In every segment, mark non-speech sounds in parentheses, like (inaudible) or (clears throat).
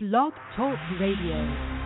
Blog Talk Radio.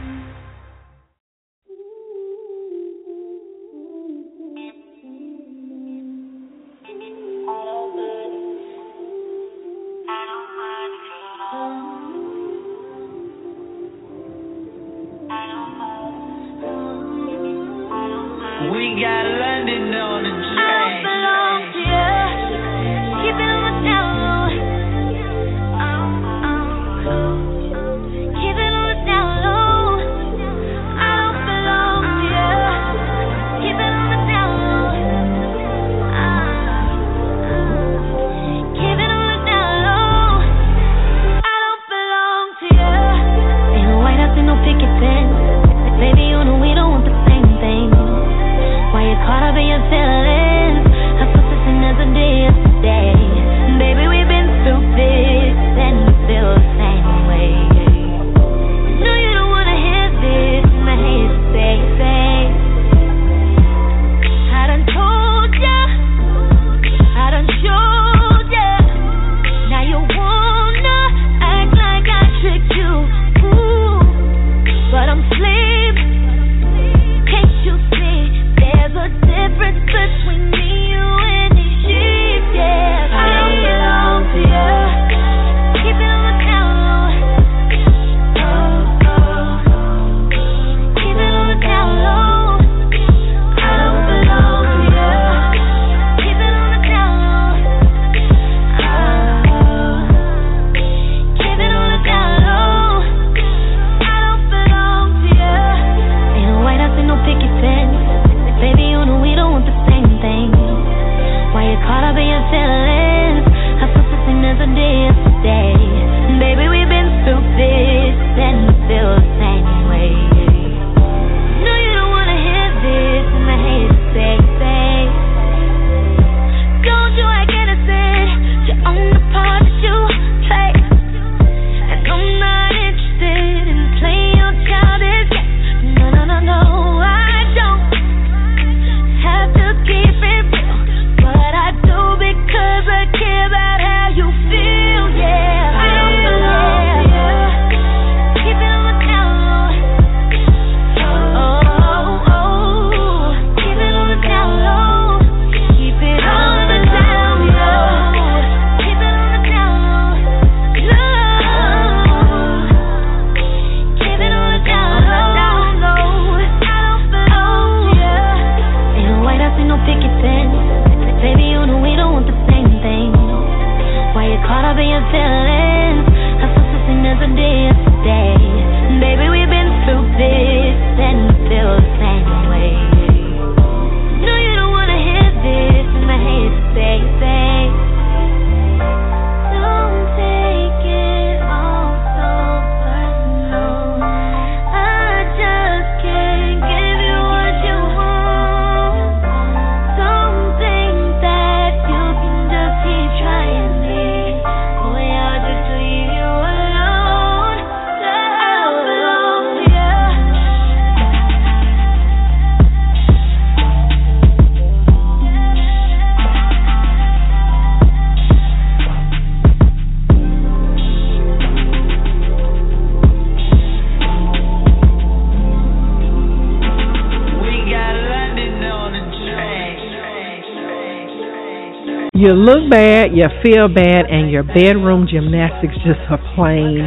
You look bad, you feel bad, and your bedroom gymnastics just are plain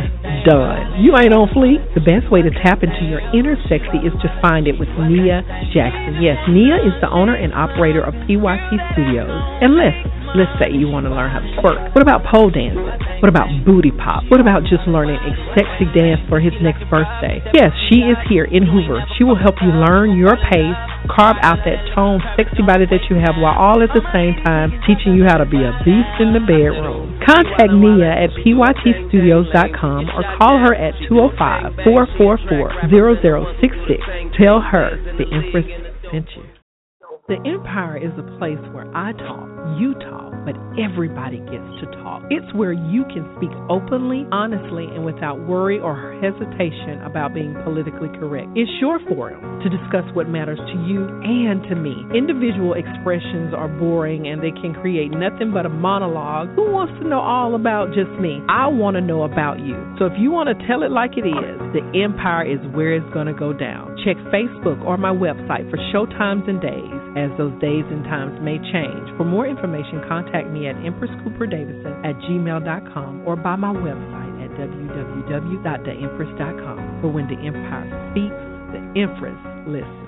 done. You ain't on fleek. The best way to tap into your inner sexy is to find it with Nia Jackson. Yes, Nia is the owner and operator of PYT Studios. And listen, let's say you want to learn how to twerk. What about pole dancing? What about booty pop? What about just learning a sexy dance for his next birthday? Yes, she is here in Hoover. She will help you learn your pace carve out that tone, sexy body that you have while all at the same time teaching you how to be a beast in the bedroom. Contact Nia at pytstudios.com or call her at 205 444 0066. Tell her the Empress sent you. The Empire is a place where I talk, you talk, but everybody gets to talk. It's where you can speak openly, honestly, and without worry or hesitation about being politically correct. It's your forum to discuss what matters to you and to me. Individual expressions are boring and they can create nothing but a monologue. Who wants to know all about just me? I want to know about you. So if you want to tell it like it is, the Empire is where it's going to go down. Check Facebook or my website for show times and days as those days and times may change. For more information, contact me at empresscooperdavison at gmail.com or by my website at www.theempress.com. For when the Empire speaks, the Empress listens.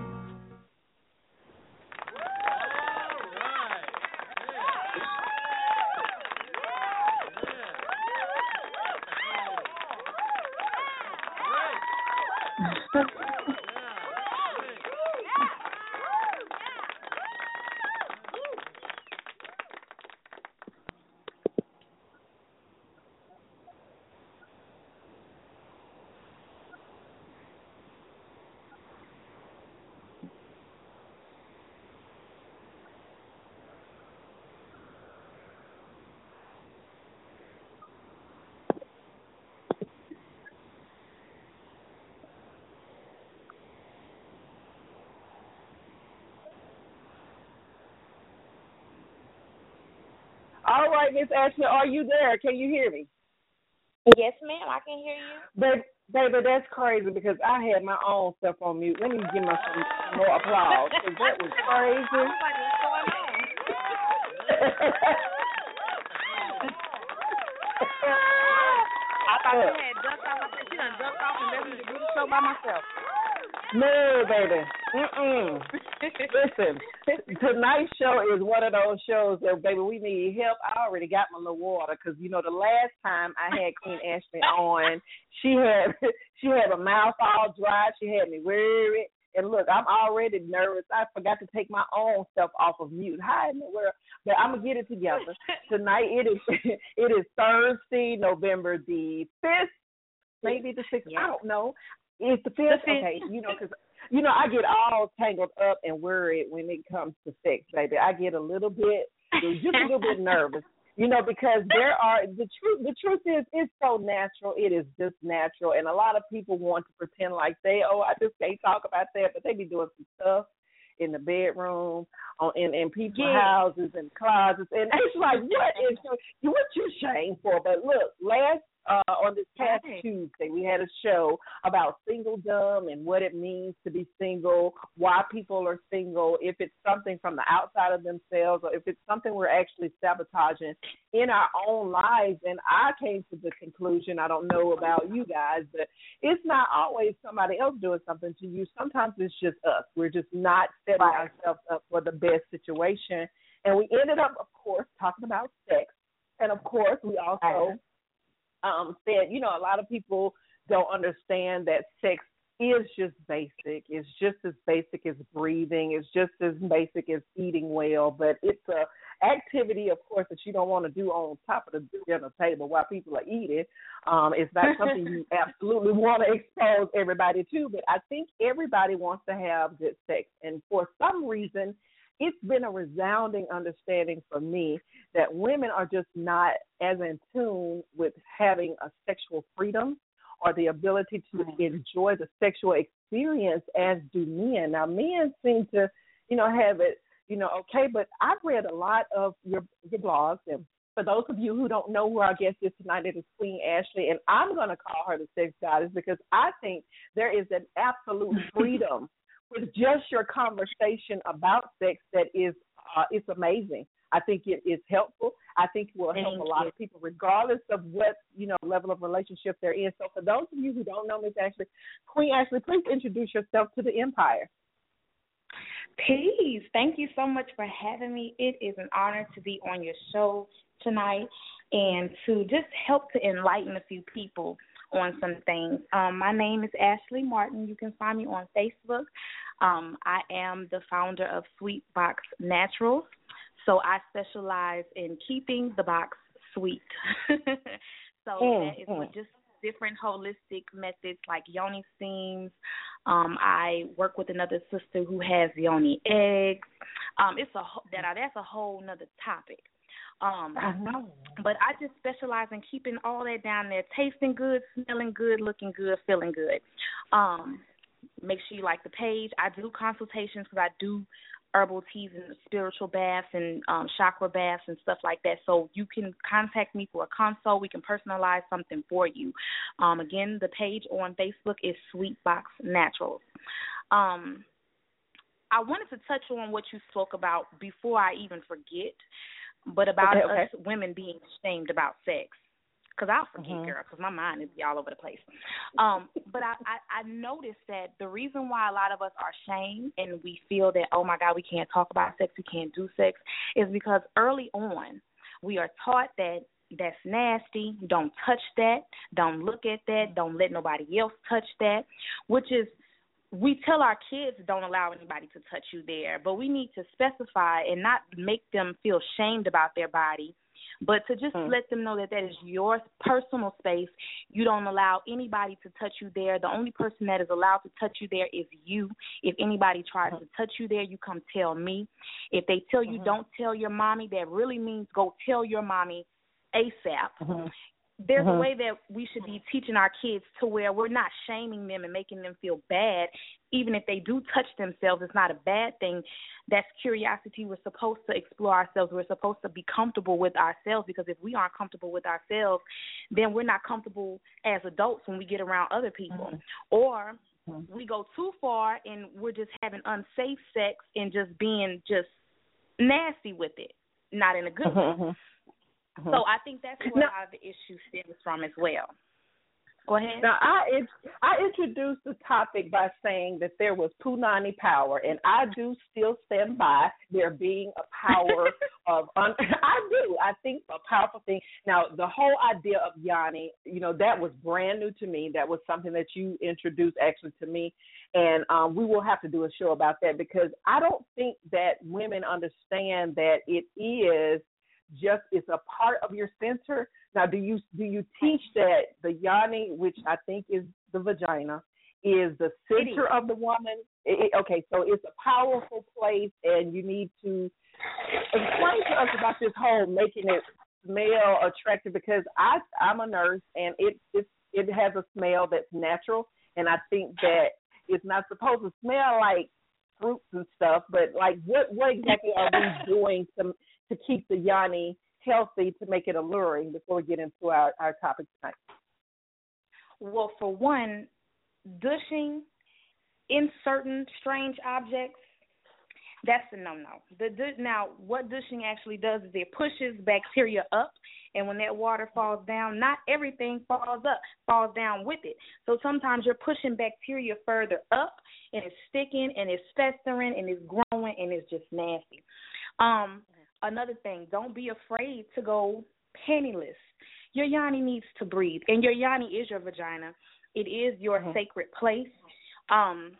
Miss Ashley, are you there? Can you hear me? Yes, ma'am, I can hear you. Baby, baby, that's crazy because I had my own stuff on mute. Let me give myself some more applause because that was crazy. I thought you had ducked off. I said she done ducked off and left me to do the show by myself. No, baby. Mm-mm. Listen, tonight's show is one of those shows that, baby, we need help. I already got my little water because you know the last time I had Queen Ashley on, she had (laughs) she had her mouth all dry. She had me worried. And look, I'm already nervous. I forgot to take my own stuff off of mute. Hi in the world, but I'm gonna get it together (laughs) tonight. It is (laughs) it is Thursday, November the fifth, maybe the sixth. I don't know. It's the fifth. Okay, you know, because you know I get all tangled up and worried when it comes to sex, baby. I get a little bit, just a little bit nervous. You know, because there are the truth. The truth is, it's so natural. It is just natural, and a lot of people want to pretend like they, oh, I just can't talk about that, but they be doing some stuff in the bedroom, on in in people's Yeah. houses and closets, and it's like, what is you what you shame for? But look, last uh on this past Right. Tuesday, we had a show about singledom and what it means to be single, why people are single, if it's something from the outside of themselves, or if it's something we're actually sabotaging in our own lives. And I came to the conclusion, I don't know about you guys, but it's not always somebody else doing something to you. Sometimes it's just us. We're just not setting Right. ourselves up for the best situation. And we ended up, of course, talking about sex. And of course, we also um, said, you know, a lot of people don't understand that sex is just basic. It's just as basic as breathing. It's just as basic as eating well. But it's a activity, of course, that you don't want to do on top of the dinner table while people are eating. Um, it's not something you (laughs) absolutely want to expose everybody to. But I think everybody wants to have good sex, and for some reason, it's been a resounding understanding for me that women are just not as in tune with having a sexual freedom or the ability to Right. enjoy the sexual experience as do men. Now, men seem to, you know, have it, you know, okay, but I've read a lot of your your blogs, and for those of you who don't know who our guest is tonight, it is Queen Ashley, and I'm going to call her the sex goddess because I think there is an absolute (laughs) freedom with just your conversation about sex that is uh, it's amazing. I think it is helpful. I think it will help Thank a lot you. of people, regardless of what you know level of relationship they're in. So, for those of you who don't know Miss Ashley, Queen Ashley, please introduce yourself to the Empire. Peace. Thank you so much for having me. It is an honor to be on your show tonight and to just help to enlighten a few people on some things. Um, my name is Ashley Martin. You can find me on Facebook. Um, I am the founder of Sweet Box Naturals. So I specialize in keeping the box sweet. (laughs) so Mm, that is mm. just different holistic methods like yoni steams. Um, I work with another sister who has yoni eggs. Um, it's a that that's a whole nother topic. Um, but I just specialize in keeping all that down there, tasting good, smelling good, looking good, feeling good. Um, make sure you like the page. I do consultations because I do herbal teas and spiritual baths and um, chakra baths and stuff like that. So you can contact me for a consult. We can personalize something for you. Um, again, the page on Facebook is Sweet Box Naturals. Um, I wanted to touch on what you spoke about before I even forget, but about okay, okay. us women being shamed about sex because I'll forget, mm-hmm. girl, because my mind is all over the place. Um, but I, I, I noticed that the reason why a lot of us are shamed and we feel that, oh my God, we can't talk about sex, we can't do sex, is because early on we are taught that that's nasty, don't touch that, don't look at that, don't let nobody else touch that, which is we tell our kids don't allow anybody to touch you there, but we need to specify and not make them feel shamed about their body but to just mm-hmm. let them know that that is your personal space. You don't allow anybody to touch you there. The only person that is allowed to touch you there is you. If anybody tries mm-hmm. to touch you there, you come tell me. If they tell you mm-hmm. don't tell your mommy, that really means go tell your mommy ASAP. Mm-hmm there's a mm-hmm. way that we should be teaching our kids to where we're not shaming them and making them feel bad. Even if they do touch themselves it's not a bad thing. That's curiosity. We're supposed to explore ourselves. We're supposed to be comfortable with ourselves because if we aren't comfortable with ourselves then we're not comfortable as adults when we get around other people. Mm-hmm. or mm-hmm. we go too far and we're just having unsafe sex and just being just nasty with it. Not in a good way mm-hmm. So I think that's where now, a lot of the issue stems from as well. Go ahead. Now I I introduced the topic by saying that there was punani power, and I do still stand by there being a power (laughs) of. Un- (laughs) I do. I think a powerful thing. Now the whole idea of yoni, you know, that was brand new to me. That was something that you introduced actually to me, and um, we will have to do a show about that because I don't think that women understand that it is just it's a part of your center. Now, do you do you teach that the yoni, which I think is the vagina, is the center of the woman? It, okay, so it's a powerful place, and you need to explain to us about this whole making it smell attractive because I I'm a nurse and it it it has a smell that's natural, and I think that it's not supposed to smell like fruits and stuff, but like what what exactly are we doing to to keep the yoni healthy to make it alluring before we get into our, our topic tonight? Well, for one, douching in certain strange objects, that's a no-no. The now, what douching actually does is it pushes bacteria up, and when that water falls down, not everything falls up, falls down with it. So sometimes you're pushing bacteria further up, and it's sticking, and it's festering, and it's growing, and it's just nasty. Um, another thing, don't be afraid to go penniless. Your yoni needs to breathe, and your yoni is your vagina. It is your mm-hmm. sacred place. Um,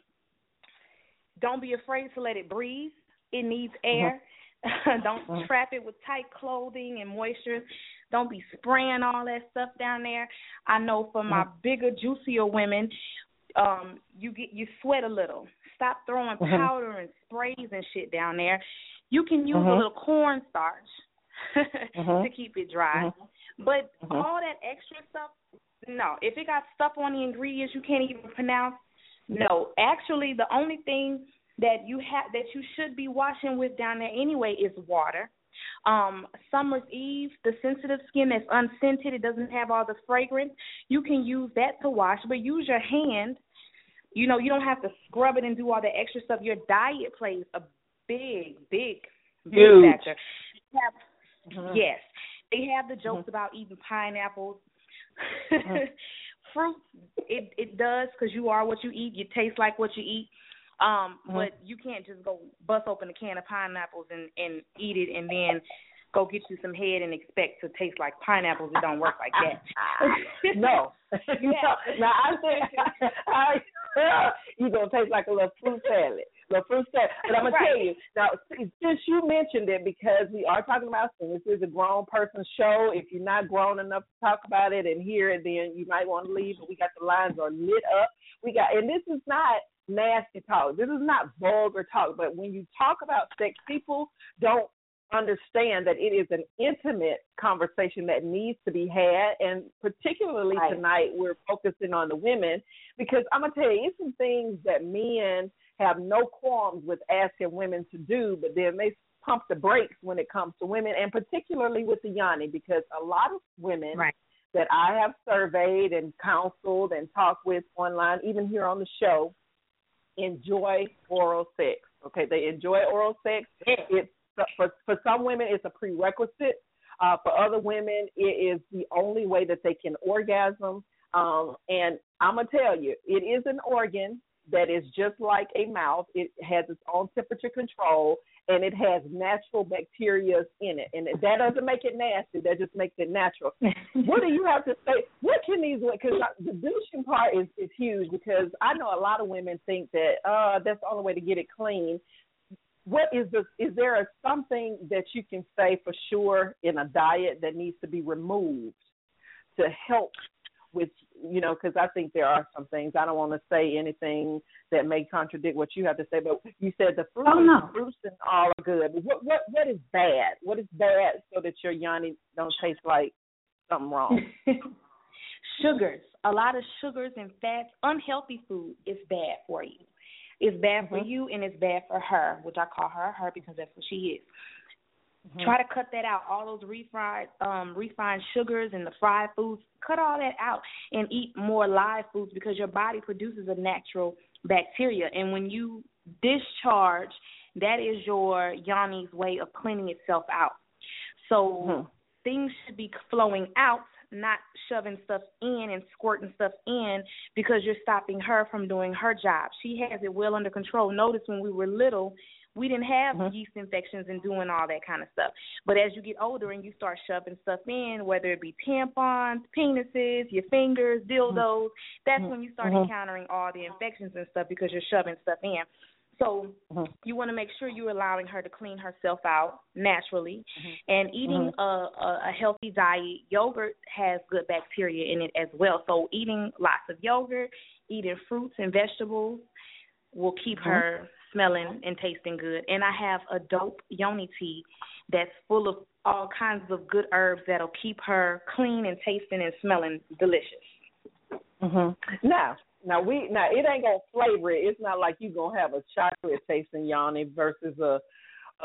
don't be afraid to let it breathe. It needs air. Mm-hmm. (laughs) don't mm-hmm. trap it with tight clothing and moisture. Don't be spraying all that stuff down there. I know for my mm-hmm. bigger, juicier women, um, you get you sweat a little. Stop throwing mm-hmm. powder and sprays and shit down there. You can use mm-hmm. a little cornstarch (laughs) mm-hmm. to keep it dry. Mm-hmm. But mm-hmm. all that extra stuff, no. If it got stuff on the ingredients you can't even pronounce, no. Actually, the only thing that you have that you should be washing with down there anyway is water. Um, Summer's Eve, the sensitive skin that's unscented, it doesn't have all the fragrance. You can use that to wash, but use your hand. You know, you don't have to scrub it and do all the extra stuff. Your diet plays a big, big, big Huge. factor. Have, mm-hmm. Yes, they have the jokes mm-hmm. about eating pineapples. mm-hmm. (laughs) Fruit, it it does because you are what you eat. You taste like what you eat. Um, mm-hmm. but you can't just go bust open a can of pineapples and and eat it and then go get you some head and expect to taste like pineapples. It don't work like that. (laughs) no. (laughs) no. Now I think I, you're gonna taste like a little fruit salad. The fruit salad. But I'm gonna right. tell you now, since you mentioned it, because we are talking about sin, this is a grown person show. If you're not grown enough to talk about it and hear it, then you might want to leave. But we got the lines are lit up. We got, and this is not nasty talk. This is not vulgar talk. But when you talk about sex, people don't understand that it is an intimate conversation that needs to be had and particularly right. tonight we're focusing on the women because I'm gonna tell you it's some things that men have no qualms with asking women to do, but then they pump the brakes when it comes to women and particularly with the yoni because a lot of women right. that I have surveyed and counseled and talked with online, even here on the show, enjoy oral sex. Okay, they enjoy oral sex. It's for for some women it's a prerequisite. Uh, for other women, it is the only way that they can orgasm. Um, and I'm gonna tell you, it is an organ that is just like a mouth. It has its own temperature control, and it has natural bacteria in it. And that doesn't make it nasty. That just makes it natural. (laughs) what do you have to say? What can these? Because the douching part is is huge. Because I know a lot of women think that uh that's the only way to get it clean what is the is there a, something that you can say for sure in a diet that needs to be removed to help with you know because I think there are some things I don't want to say anything that may contradict what you have to say but you said the fruits oh, no. fruits and all are good what what what is bad what is bad so that your yoni don't taste like something wrong (laughs) sugars a lot of sugars and fats unhealthy food is bad for you it's bad mm-hmm. for you and it's bad for her, which I call her her because that's what she is. Mm-hmm. Try to cut that out. All those refined um refined sugars and the fried foods, cut all that out and eat more live foods because your body produces a natural bacteria and when you discharge, that is your yoni's way of cleaning itself out. So mm-hmm. things should be flowing out not shoving stuff in and squirting stuff in because you're stopping her from doing her job. She has it well under control. Notice when we were little, we didn't have mm-hmm. yeast infections and doing all that kind of stuff. But as you get older and you start shoving stuff in, whether it be tampons, penises, your fingers, dildos, mm-hmm. that's when you start mm-hmm. encountering all the infections and stuff because you're shoving stuff in. So mm-hmm. you want to make sure you're allowing her to clean herself out naturally, mm-hmm. and eating mm-hmm. a, a, a healthy diet. Yogurt has good bacteria in it as well. So eating lots of yogurt, eating fruits and vegetables will keep mm-hmm. her smelling and tasting good. And I have a dope yoni tea that's full of all kinds of good herbs that'll keep her clean and tasting and smelling delicious. Mhm. Now, now we now it ain't gonna flavor it. It's not like you gonna have a chocolate tasting yoni versus a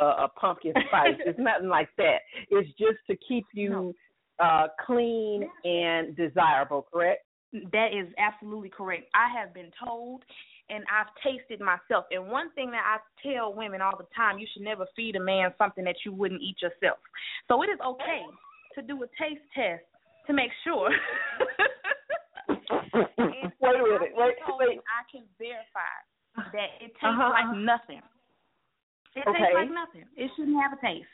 a, a pumpkin spice. (laughs) it's nothing like that. It's just to keep you no. uh clean and desirable, correct? That is absolutely correct. I have been told and I've tasted myself. And one thing that I tell women all the time, you should never feed a man something that you wouldn't eat yourself. So it is okay to do a taste test to make sure (laughs) wait a minute. Wait, wait. I can verify that it tastes uh-huh. like uh-huh. nothing. It okay. tastes like nothing. It shouldn't have a taste.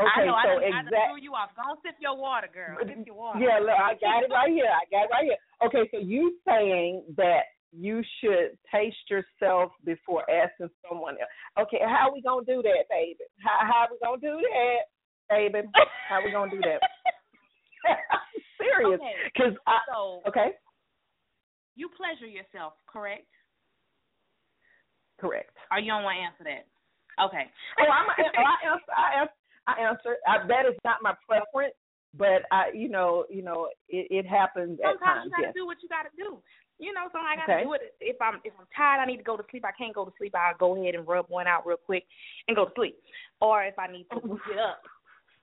Okay, I know, so I exactly. You off. Go sip your water, girl. Sip your (laughs) water. Yeah, look, I got it right here. I got it right here. Okay, so you saying that you should taste yourself before asking someone else. Okay, how are we gonna do that, baby? How how are we gonna do that, baby? How are we gonna do that? (laughs) serious, because okay. so, okay. You pleasure yourself, correct? Correct. Are you don't want to answer that? Okay. Oh, I'm a, oh, I answer. I answer. I answer. I, that is not my preference, but I, you know, you know, it, it happens Sometimes at times. you got to yes. do what you got to do. You know, so I got to okay. do it. If I'm if I'm tired, I need to go to sleep. I can't go to sleep. I'll go ahead and rub one out real quick and go to sleep. Or if I need to (laughs) get up,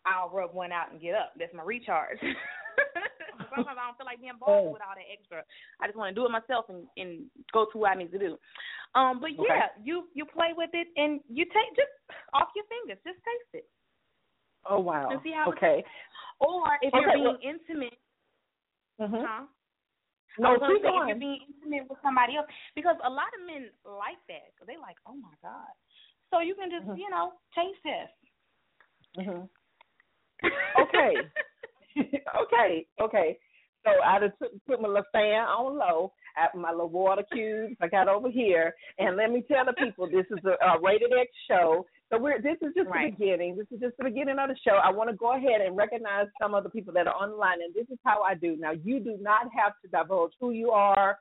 I'll rub one out and get up. That's my recharge. (laughs) Sometimes I don't feel like being bothered with all that extra. I just want to do it myself and and go to what I need to do. Um, but yeah, okay. you you play with it and you take just off your fingers, just taste it. Oh wow. And see how okay. Or if okay, you're being well, intimate, mm-hmm. huh? No, I was going. you're being intimate with somebody else, because a lot of men like that. They like, oh my god. So you can just mm-hmm. you know taste test. Mhm. (laughs) Okay. (laughs) okay, okay. So I just put, put my little fan on low, at my little water cubes I got over here, and let me tell the people this is a, a rated X show. So we're this is just right. the beginning. This is just the beginning of the show. I want to go ahead and recognize some of the people that are online, and this is how I do. Now you do not have to divulge who you are,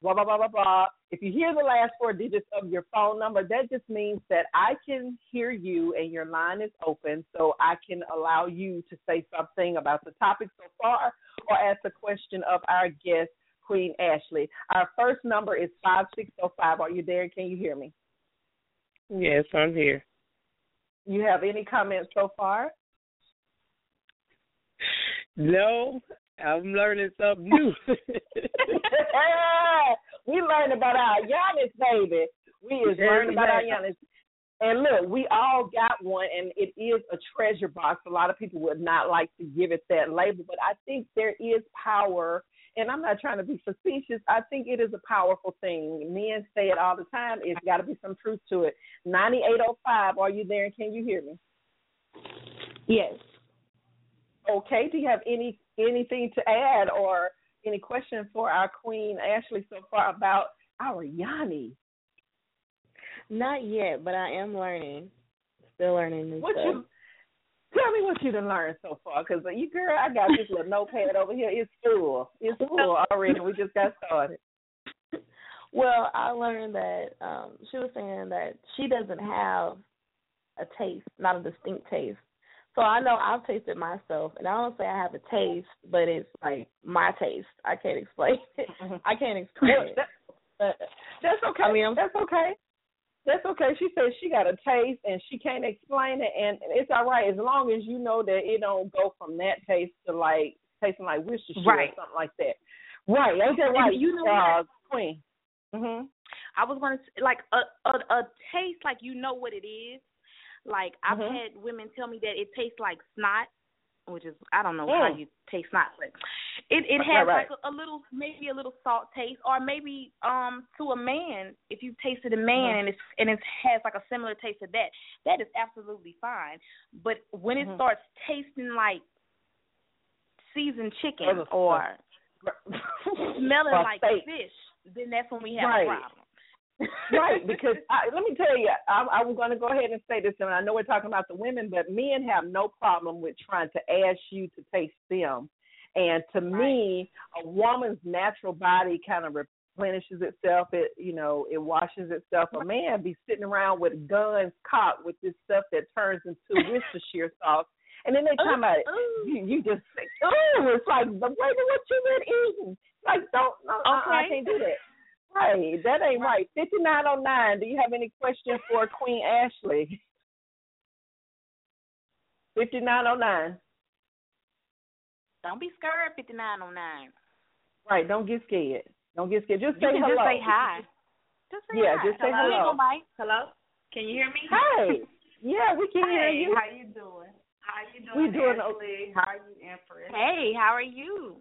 blah blah blah blah blah. If you hear the last four digits of your phone number, that just means that I can hear you and your line is open, so I can allow you to say something about the topic so far or ask a question of our guest, Queen Ashley. Our first number is five six zero five. Are you there? Can you hear me? Yes, I'm here. You have any comments so far? No, I'm learning something new. (laughs) (laughs) we learned about our yonis, baby. We is learning about our yonis. And look, we all got one, and it is a treasure box. A lot of people would not like to give it that label, but I think there is power. And I'm not trying to be facetious. I think it is a powerful thing. Men say it all the time. It's got to be some truth to it. 9805, are you there? And can you hear me? Yes. Okay. Do you have any anything to add or any questions for our queen Ashley so far about our Yoni? Not yet, but I am learning. Still learning new what stuff. You, tell me what you done learned so far, because you girl, I got this little notepad over here. It's full. It's full already. We just got started. Well, I learned that um she was saying that she doesn't have a taste, not a distinct taste. So I know I've tasted myself, and I don't say I have a taste, but it's like my taste. I can't explain it. Mm-hmm. I can't explain it. that's okay. I mean, I'm, that's okay. That's okay. She says she got a taste and she can't explain it, and it's all right as long as you know that it don't go from that taste to like tasting like Worcestershire right. or something like that. Right. Okay. Right. You know uh, Queen. Mhm. I was going to like a, a a taste like you know what it is like I've mm-hmm. had women tell me that it tastes like snot, which is I don't know mm. how you taste not, but it it has right, like a, a little maybe a little salt taste, or maybe um to a man if you tasted a man mm-hmm. and it's and it has like a similar taste to that, that is absolutely fine. But when it mm-hmm. starts tasting like seasoned chicken or (laughs) smelling like fish, then that's when we have right. a problem right, (laughs) because I, let me tell you, I, I'm going to go ahead and say this, and I know we're talking about the women, but men have no problem with trying to ask you to taste them. And to right. me, a woman's natural body kind of replenishes itself. It, you know, it washes itself. A man be sitting around with guns cocked with this stuff that turns into (laughs) Worcestershire sauce. And then they talk about it. You, you just say, oh, it's like, baby, what you been eating? Like, don't, no, uh-uh, okay. I, I can't do that. Right, that ain't right. Fifty nine oh nine. Do you have any questions for Queen Ashley? Fifty nine oh nine. Don't be scared. Fifty nine oh nine. Right. Don't get scared. Don't get scared. Just you say can hello. Just say hi. Just say yeah, hi. just say hello. hello. Hello. Can you hear me? Hi. (laughs) Yeah, we can hey, hear you. How you doing? How you doing? We doing Ashley? How are you, Empress? Hey, how are you?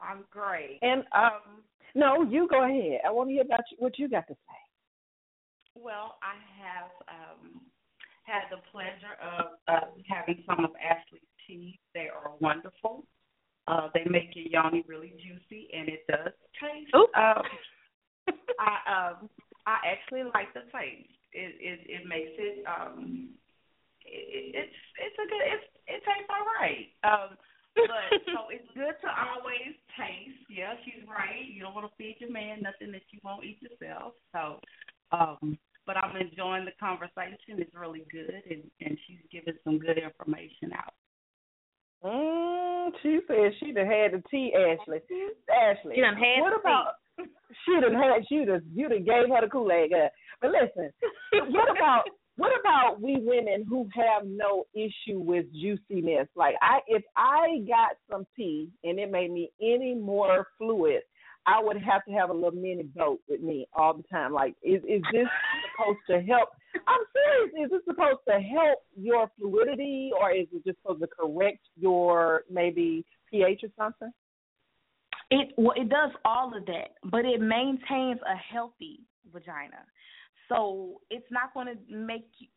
I'm great. And um, no, you go ahead. I want to hear about you, what you got to say. Well, I have um, had the pleasure of uh, having some of Ashley's teas. They are wonderful. Uh, they make your yoni really juicy, and it does taste. Um, (laughs) I um, I actually like the taste. It it, it makes it um, it, it's it's a good it's it tastes all right. Um, but so it's good to always taste. Yeah, she's right. You don't want to feed your man nothing that you won't eat yourself. So, um, but I'm enjoying the conversation. It's really good, and and she's giving some good information out. Mm, she said she done had the tea, Ashley. Ashley, she done had what the about? Tea. She done had. She done. You done gave her the Kool Aid. But listen, what about what about we women who have no issue with juiciness? Like I if I got some tea and it made me any more fluid, I would have to have a little mini boat with me all the time. Like is is this supposed to help I'm serious, is this supposed to help your fluidity or is it just supposed to correct your maybe pH or something? It well, it does all of that, but it maintains a healthy vagina. So it's not going to make you.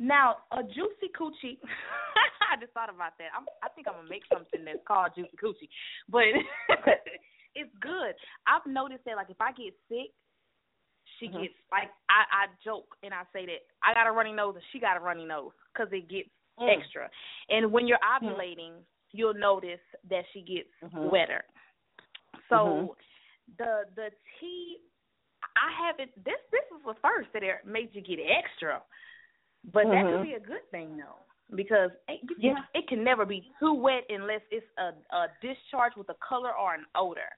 Now, a juicy coochie. (laughs) I just thought about that. I'm, I think I'm gonna make something that's called juicy coochie, but (laughs) it's good. I've noticed that, like, if I get sick, she Mhm. gets like I I joke and I say that I got a runny nose and she got a runny nose because it gets Mm. extra. And when you're ovulating, you'll notice that she gets Mhm. wetter. So Mhm. the the tea, I haven't. This this is the first that it made you get extra, but that Mhm. could be a good thing though because it, Yeah. it can never be too wet unless it's a a discharge with a color or an odor.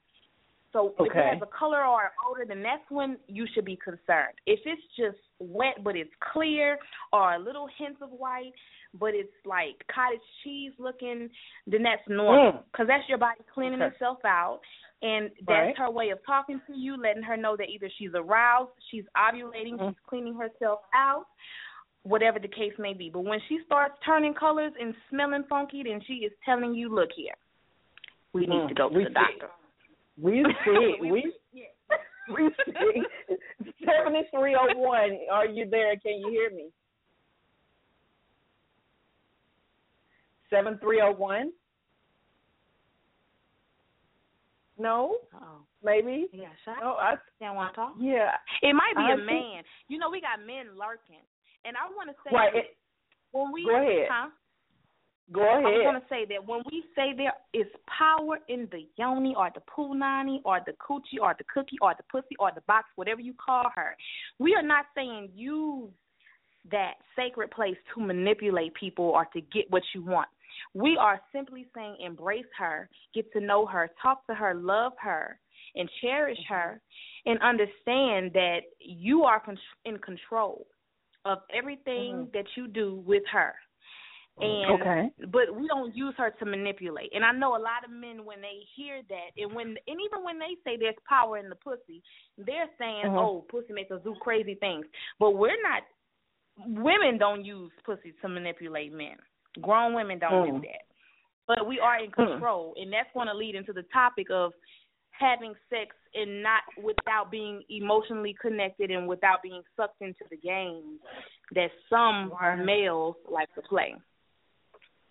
So if it has a color or an odor, then that's when you should be concerned. If it's just wet but it's clear or a little hints of white, but it's like cottage cheese looking, then that's normal Mm. because that's your body cleaning Okay. itself out, and that's Right. her way of talking to you, letting her know that either she's aroused, she's ovulating, Mm. she's cleaning herself out, whatever the case may be. But when she starts turning colors and smelling funky, then she is telling you, "Look here, we need Mm. to go to We the see. doctor." We (laughs) see. We- we yeah. (laughs) we see. Seventy three oh one. Are you there? Can you hear me? Seven three oh one. No, Oh, maybe. yeah, shot. No, I. Don't want to talk. Yeah. It might be I a think- man. You know, we got men lurking, and I want to say Right. that It, when we Go ahead. huh? go I was ahead. going to say that when we say there is power in the yoni or the punani or the coochie or the cookie or the pussy or the box, whatever you call her, we are not saying use that sacred place to manipulate people or to get what you want. We are simply saying embrace her, get to know her, talk to her, love her, and cherish her, and understand that you are con- in control of everything that you do with her. And Okay. but we don't use her to manipulate. And I know a lot of men when they hear that, and when and even when they say there's power in the pussy, they're saying, Mhm. "Oh, pussy makes us do crazy things." But we're not. Women don't use pussy to manipulate men. Grown women don't Mm. do that. But we are in Mm. control, and that's going to lead into the topic of having sex and not without being emotionally connected and without being sucked into the game that some males like to play.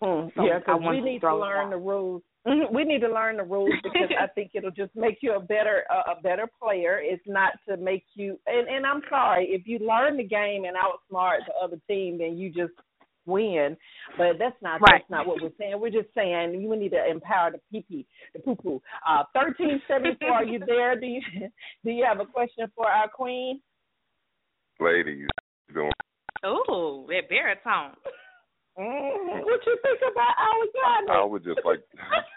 Hmm. So yeah, because we wanted to need to learn the rules. Mhm. (laughs) We need to learn the rules because I think it'll just make you a better a, a better player. It's not to make you. And and I'm sorry if you learn the game and outsmart the other team, then you just win. But that's not Right. that's not what we're saying. We're just saying you need to empower the pee pee, the poo poo. Uh, thirteen seventy four. Are you there? Do you (laughs) do you have a question for our queen? ladies doing Ooh, that baritone. Mm, what you think about our I would just like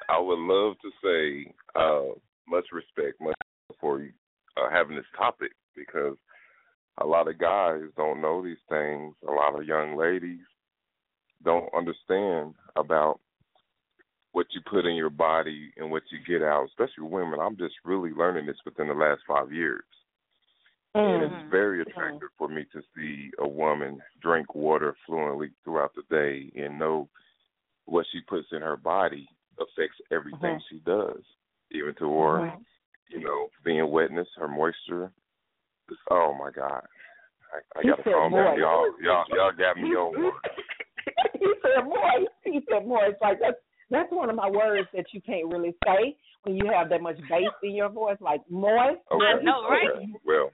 I would love to say uh much respect, much for you uh, having this topic because a lot of guys don't know these things. A lot of young ladies don't understand about what you put in your body and what you get out, especially women. I'm just really learning this within the last five years. And Mm. it's very attractive for me to see a woman drink water fluently throughout the day and know what she puts in her body affects everything Mhm. she does, even to her, Mhm. you know, being wetness, her moisture. It's, oh my God, I, I gotta calm down. Y'all, y'all, y'all got me on one. (laughs) he said moist. He said it's Like that's that's one of my words that you can't really say when you have that much bass in your voice, like moist. Okay. I know, right? okay. Well,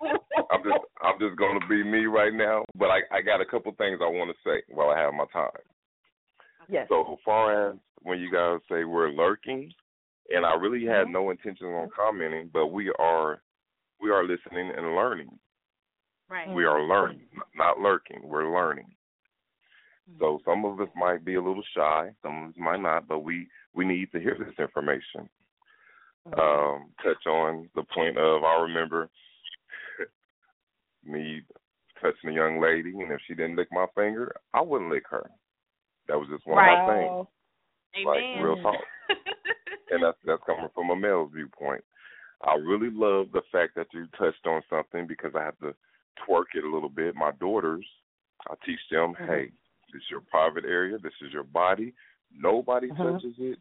I'm just I'm just gonna be me right now, but I I got a couple things I want to say while I have my time. yes. So far as when you guys say we're lurking, and I really had Mm-hmm. no intention on commenting, but we are we are listening and learning. Right. We are learning, not lurking. We're learning. Mm-hmm. So some of us might be a little shy, some of us might not, but we we need to hear this information. Mm-hmm. Um, touch on the point of I remember me touching a young lady, and if she didn't lick my finger, I wouldn't lick her. That was just one of my things. Wow. Like real talk. and that's that's coming from a male's viewpoint. I really love the fact that you touched on something because I have to twerk it a little bit. My daughters, I teach them, Mhm. hey, this is your private area, this is your body. Nobody Mhm. touches it.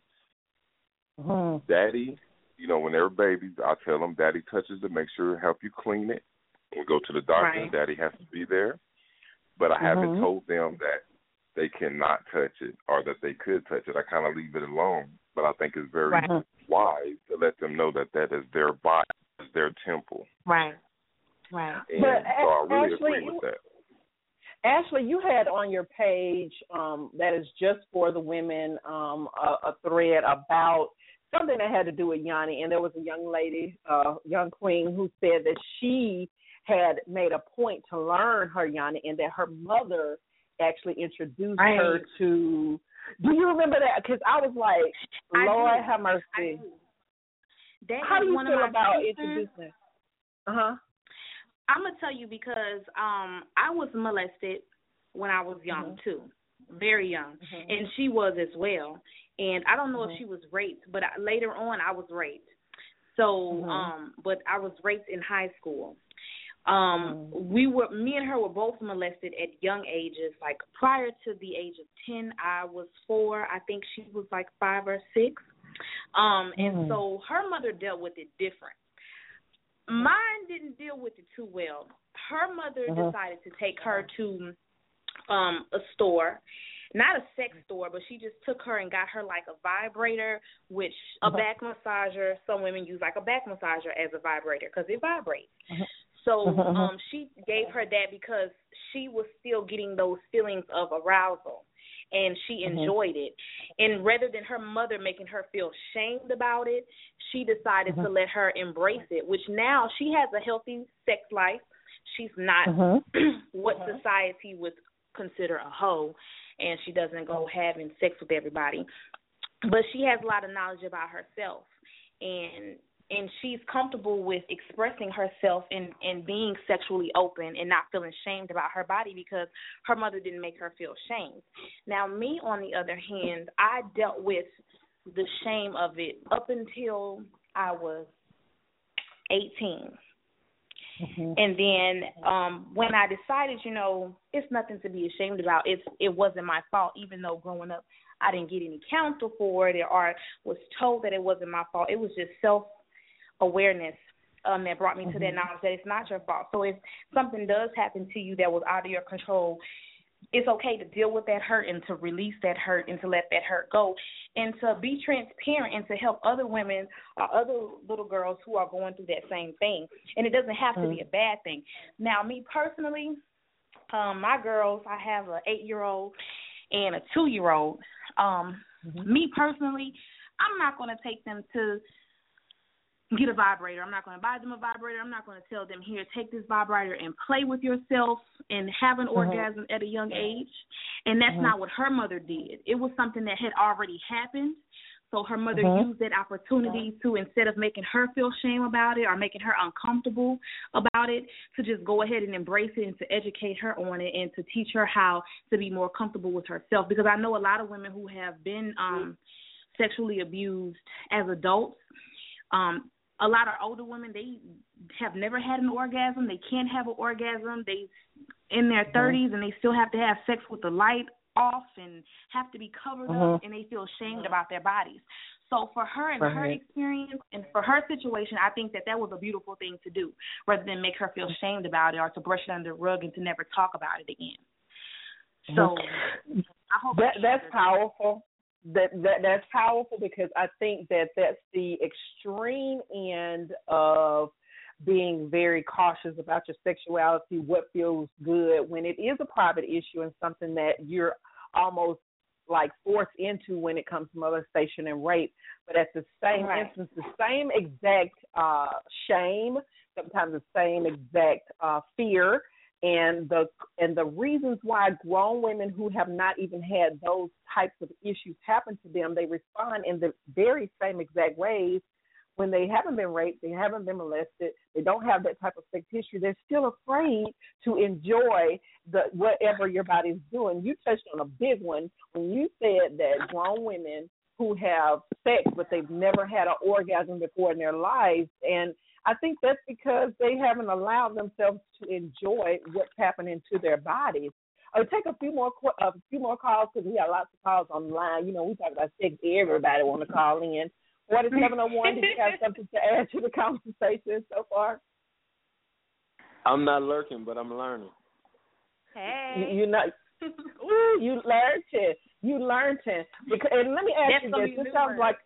Mhm. Daddy, you know, when they're babies, I tell them daddy touches it, make sure to help you clean it. We go to the doctor, Right. daddy has to be there. but I haven't Mhm. told them that they cannot touch it or that they could touch it. I kind of leave it alone, but I think it's very Right. wise to let them know that that is their body, is their temple, Right. Right. and But, so I really Ashley, agree with that. Ashley, you had on your page um, that is just for the women um, a, a thread about something that had to do with Yoni, and there was a young lady, uh, young queen, who said that she had made a point to learn her Yoni, and that her mother actually introduced Right. her to. Do you remember that? Because I was like, I Lord have mercy. How do you one feel about sisters. introducing? Uh huh. I'm gonna tell you because um I was molested when I was young Mhm. too, very young, Mhm. and she was as well. And I don't know Mhm. if she was raped, but I, later on I was raped. So, Mhm. um, but I was raped in high school. Um, we were me and her were both molested at young ages. Like prior to the age of ten, I was four. I think she was like five or six. Um, and so her mother dealt with it different. Mine didn't deal with it too well. Her mother Mhm. decided to take her to um a store, not a sex store, but she just took her and got her like a vibrator, which a Mhm. back massager. Some women use like a back massager as a vibrator because it vibrates. Mhm. So Mhm. um she gave her that because she was still getting those feelings of arousal and she Mhm. enjoyed it. And rather than her mother making her feel shamed about it, she decided to Mhm. let her embrace it, which now she has a healthy sex life. She's not Mhm. (clears throat) what Mhm. society would consider a hoe and she doesn't go having sex with everybody. But she has a lot of knowledge about herself and and she's comfortable with expressing herself and and being sexually open and not feeling shamed about her body because her mother didn't make her feel shamed. Now me on the other hand, I dealt with the shame of it up until I was 18. Mhm. And then um when I decided, you know, it's nothing to be ashamed about. It's it wasn't my fault, even though growing up I didn't get any counsel for it or was told that it wasn't my fault. It was just self awareness um that brought me to that Mhm. knowledge that it's not your fault. So if something does happen to you that was out of your control, it's okay to deal with that hurt and to release that hurt and to let that hurt go and to be transparent and to help other women or other little girls who are going through that same thing. And it doesn't have to be a bad thing. Now, me personally, um, my girls, I have an eight year old and a two year old. Um, me personally, I'm not gonna take them to get a vibrator. I'm not going to buy them a vibrator. I'm not going to tell them here, take this vibrator and play with yourself and have an Mhm. orgasm at a young age. And that's Mhm. not what her mother did. It was something that had already happened. So her mother Mhm. used that opportunity to instead of making her feel shame about it or making her uncomfortable about it, to just go ahead and embrace it and to educate her on it and to teach her how to be more comfortable with herself. Because I know a lot of women who have been um sexually abused as adults. Um, a lot of older women they have never had an orgasm. They can't have an orgasm. They in their 30s and they still have to have sex with the light off and have to be covered up Mhm. and they feel shamed about their bodies. So for her and her experience and for her situation, I think that that was a beautiful thing to do, rather than make her feel shamed about it or to brush it under the rug and to never talk about it again. So I hope that that's powerful. That that that's powerful because I think that that's the extreme end of being very cautious about your sexuality, what feels good when it is a private issue and something that you're almost like forced into when it comes to molestation and rape. But at the same Right. instance, the same exact uh shame, sometimes the same exact uh fear and the and the reasons why grown women who have not even had those types of issues happen to them, they respond in the very same exact ways when they haven't been raped, they haven't been molested, they don't have that type of sex history, they're still afraid to enjoy the whatever your body's doing. You touched on a big one when you said that grown women who have sex but they've never had an orgasm before in their lives and I think that's because they haven't allowed themselves to enjoy what's happening to their bodies. I'll take a few more qu- a few more calls because we got lots of calls online. You know, we talk about sex. Everybody want to call in. What is seven oh one? Did you have (laughs) something to add to the conversation so far? I'm not lurking, but I'm learning. Hey. You, you know, (laughs) ooh, you learned it. You learned it. Because, and let me ask That's you this. This sounds word. like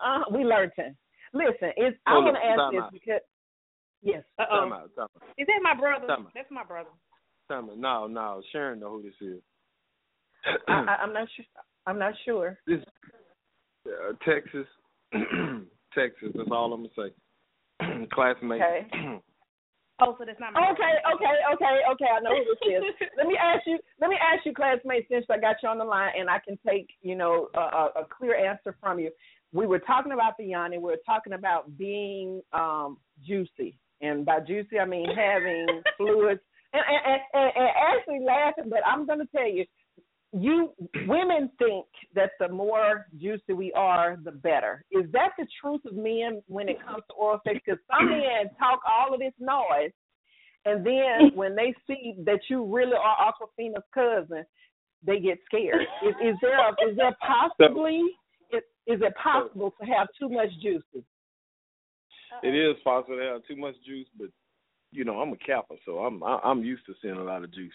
uh, we learned it. Listen, it's, I'm gonna ask time this out. because yes. Time out, time out, Is that my brother? Tell me. That's my brother. time. No, no, Sharon know who this is. I, I, I'm not sure. I'm not sure. this uh, Texas, (clears throat) Texas. That's all I'm gonna say. (clears throat) Classmate. Okay. (clears throat) Oh, so that's not my Okay, okay, okay, okay. I know who this is. (laughs) let me ask you. Let me ask you, classmates, since I got you on the line, and I can take you know a, a, a clear answer from you. We were talking about the yoni. We were talking about being um juicy, and by juicy I mean having (laughs) fluids. And, and, and, and actually laughing, but I'm going to tell you, you women think that the more juicy we are, the better. Is that the truth of men when it comes to oral sex? Because some men talk all of this noise, and then (laughs) when they see that you really are Aquafina's cousin, they get scared. Is, is there a, is there possibly is, is it possible to have too much juice? It is possible to have too much juice, but you know I'm a kappa, so I'm I, I'm used to seeing a lot of juice.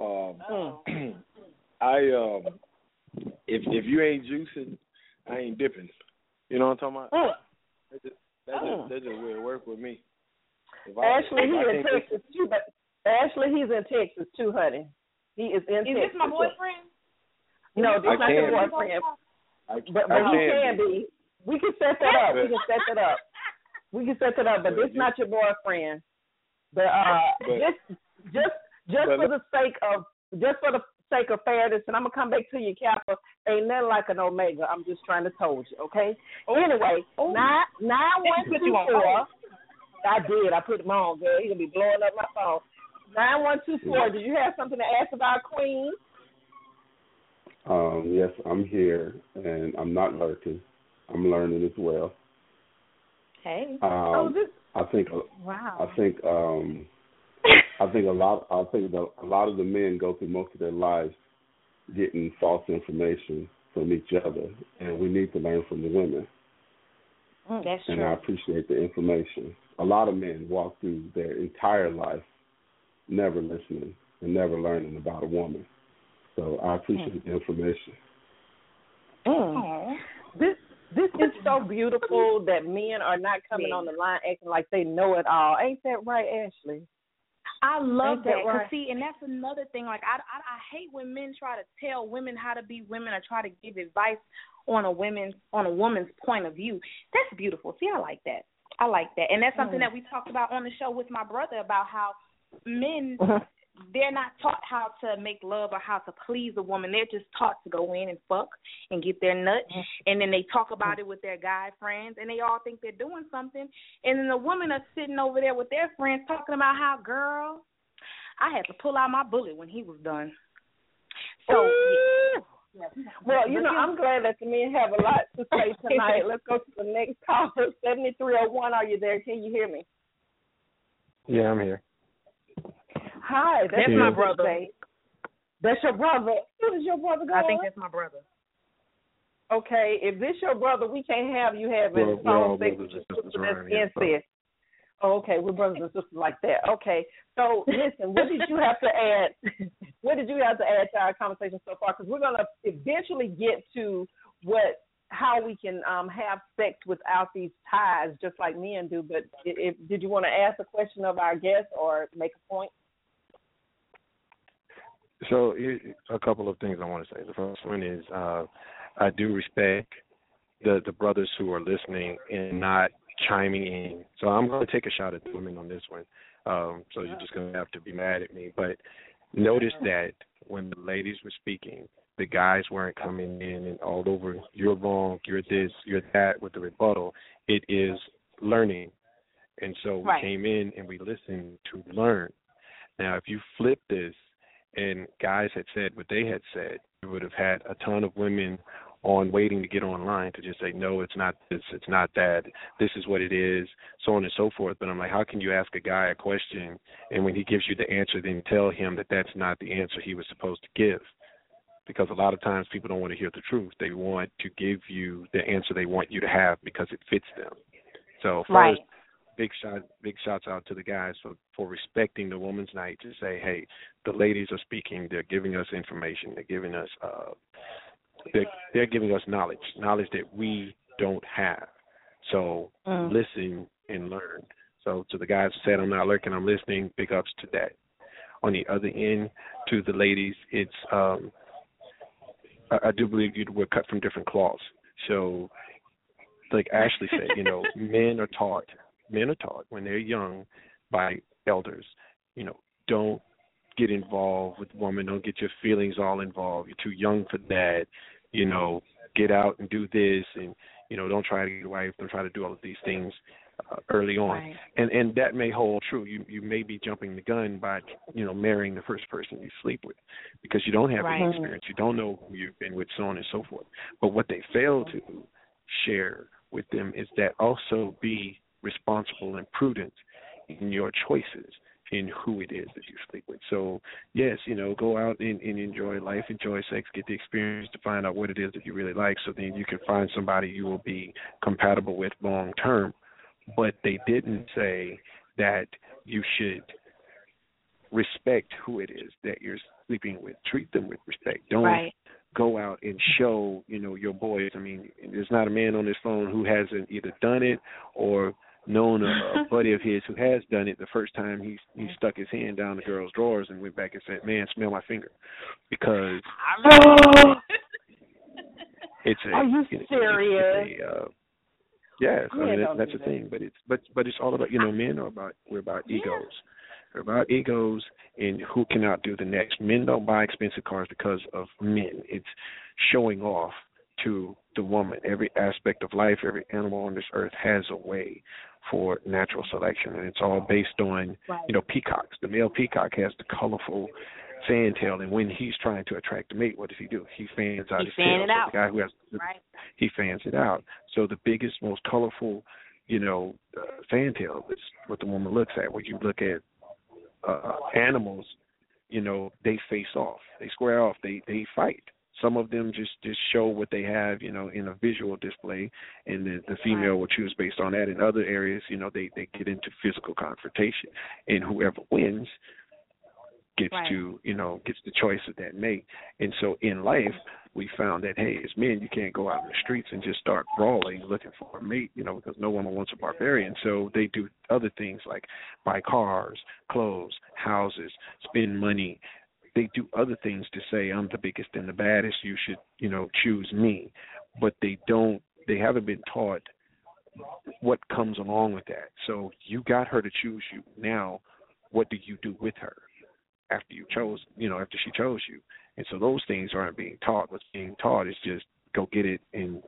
Um, Mm. (clears throat) I um, if if you ain't juicing, I ain't dipping. You know what I'm talking about? Mm. That's just that's Mm. just, that's just where it work with me. If I- Ashley, if he's in can't Texas too, but Ashley, he's in Texas too, honey. He is in Is Texas. this my boyfriend? No, this is not your boyfriend. I, But but he can be. We can set that up. We can set that up. (laughs) We can set that up. But this is not your boyfriend. But uh, But- just just just for the sake of just for the sake of fairness, and I'm gonna come back to you, Kappa. Ain't nothing like an Omega. I'm just trying to told you, okay? Anyway, nine nine one two you four. I did. I put him on, girl. He gonna be blowing up my phone. Nine one two four. Did you have something to ask about Queen? Um, yes, I'm here, and I'm not lurking. I'm learning as well. Hey. oh, Um, this. I think Wow. I think um, I think a lot. I think that a lot of the men go through most of their lives getting false information from each other, and we need to learn from the women. That's And true. I appreciate the information. A lot of men walk through their entire life never listening and never learning about a woman. So I appreciate the information. Mm. This this is so beautiful that men are not coming on the line acting like they know it all. Ain't that right, Ashley? I love Ain't that. that 'cause right? see, and that's another thing. Like I, I, I hate when men try to tell women how to be women or try to give advice on a women's on a woman's point of view. That's beautiful. See, I like that. I like that, and that's something Mm. that we talked about on the show with my brother about how men. (laughs) they're not taught how to make love or how to please a woman. They're just taught to go in and fuck and get their nut, mm-hmm. and then they talk about it with their guy friends, and they all think they're doing something. And then the women are sitting over there with their friends talking about how, girl, I had to pull out my bullet when he was done. So, yeah. Well, you know, I'm glad that the men have a lot to say (laughs) tonight. Let's go to the next caller, seventy three oh one. Are you there? Can you hear me? Yeah, I'm here. Hi, that's That's my my brother. brother. That's your brother. Who is your brother going? I think that's my brother. Okay, if this your brother, we can't have you having We're- we're all phone sex brothers with and your sisters sister. around That's here, so- incest. Oh, okay, we're brothers and sisters like that. Okay, so listen, what did you have to add? (laughs) what did you have to add to our conversation so far? Because we're gonna eventually get to what how we can um have sex without these ties, just like men do. But if, if did you want to ask a question of our guest or make a point? So a couple of things I want to say. The first one is uh, I do respect the the brothers who are listening and not chiming in. So I'm going to take a shot at the women on this one. Um, so you're just going to have to be mad at me. But notice that when the ladies were speaking, the guys weren't coming in and all over. You're wrong. You're this. You're that. With the rebuttal, it is learning. And so we Right. came in and we listened to learn. Now, if you flip this and guys had said what they had said, you would have had a ton of women on waiting to get online to just say, no, it's not this, it's not that, this is what it is, so on and so forth. But I'm like, how can you ask a guy a question and when he gives you the answer, then tell him that that's not the answer he was supposed to give? Because a lot of times people don't want to hear the truth. They want to give you the answer they want you to have because it fits them. So first, Right. Big shot big shouts out to the guys for for respecting the woman's night to say, hey, the ladies are speaking, they're giving us information, they're giving us uh they're they're giving us knowledge, knowledge that we don't have. So Mm. listen and learn. So to the guys who said I'm not lurking, I'm listening, big ups to that. On the other end, to the ladies, it's um I, I do believe you we're cut from different cloths. So like Ashley said, you know, (laughs) men are taught men are taught when they're young by elders, you know, don't get involved with women, don't get your feelings all involved. You're too young for that. You know, get out and do this and you know, don't try to get a wife, don't try to do all of these things uh, early on. Right. And and that may hold true. You you may be jumping the gun by, you know, marrying the first person you sleep with because you don't have any experience. You don't know who you've been with, so on and so forth. But what they fail to share with them is that also be responsible and prudent in your choices in who it is that you sleep with. So yes, you know, go out and, and enjoy life, enjoy sex, get the experience to find out what it is that you really like so then you can find somebody you will be compatible with long term. But they didn't say that you should respect who it is that you're sleeping with. Treat them with respect. Don't Right. go out and show, you know, your boys. I mean, there's not a man on this phone who hasn't either done it or known a, a (laughs) buddy of his who has done it the first time he he stuck his hand down the girl's drawers and went back and said, "Man, smell my finger," because Oh, it's a Are you it's- serious? It's a, uh, yes, I mean that, that's do the that. thing. But it's but but it's all about you know men are about we're about egos. We're about egos and who can outdo the next. Men don't buy expensive cars because of men. It's showing off to the woman. Every aspect of life, every animal on this earth has a way for natural selection, and it's all based on you know peacocks. The male peacock has the colorful fan tail, and when he's trying to attract a mate, what does he do? He fans out He his fan tail. it So out. The guy who has the, Right. he fans it out. So the biggest, most colorful, you know, uh, fantail is what the woman looks at. When you look at uh, animals, you know, they face off, they square off, they they fight. Some of them just just show what they have, you know, in a visual display, and the, the female will choose based on that. In other areas, you know, they they get into physical confrontation, and whoever wins gets Right. to you know gets the choice of that mate. And so in life, we found that hey, as men, you can't go out in the streets and just start brawling looking for a mate, you know, because no woman wants a barbarian. So they do other things like buy cars, clothes, houses, spend money. They do other things to say I'm the biggest and the baddest. You should, you know, choose me. But they don't. They haven't been taught what comes along with that. So you got her to choose you. Now, what do you do with her after you chose? You know, after she chose you. And so those things aren't being taught. What's being taught is just go get it and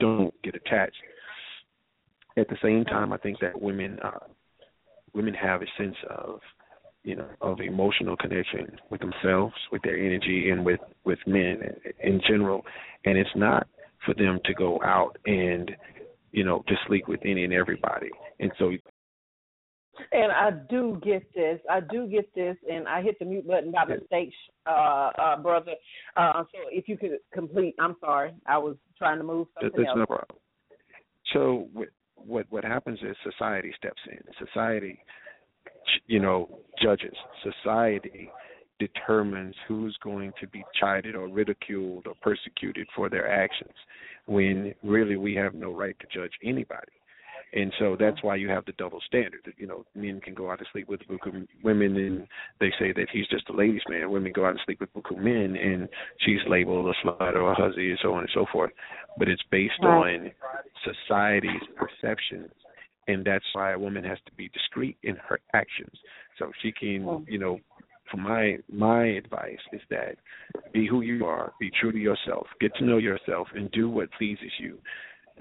don't get attached. At the same time, I think that women uh, women have a sense of you know of emotional connection with themselves, with their energy, and with with men in general. And it's not for them to go out and you know to sleep with any and everybody. And so And I do get this. I do get this, and I hit the mute button by mistake, uh, uh, brother. Uh, so if you could complete, I'm sorry, I was trying to move something It's else. no problem. So what what happens is society steps in. Society, you know, judges. Society determines who's going to be chided or ridiculed or persecuted for their actions. When really we have no right to judge anybody. And so that's why you have the double standard. That, you know, men can go out and sleep with buku women, and they say that he's just a ladies' man. Women go out and sleep with buku men, and she's labeled a slut or a hussy, and so on and so forth. But it's based on society's perceptions, and that's why a woman has to be discreet in her actions, so she can, you know. For my my advice is that be who you are, be true to yourself, get to know yourself, and do what pleases you,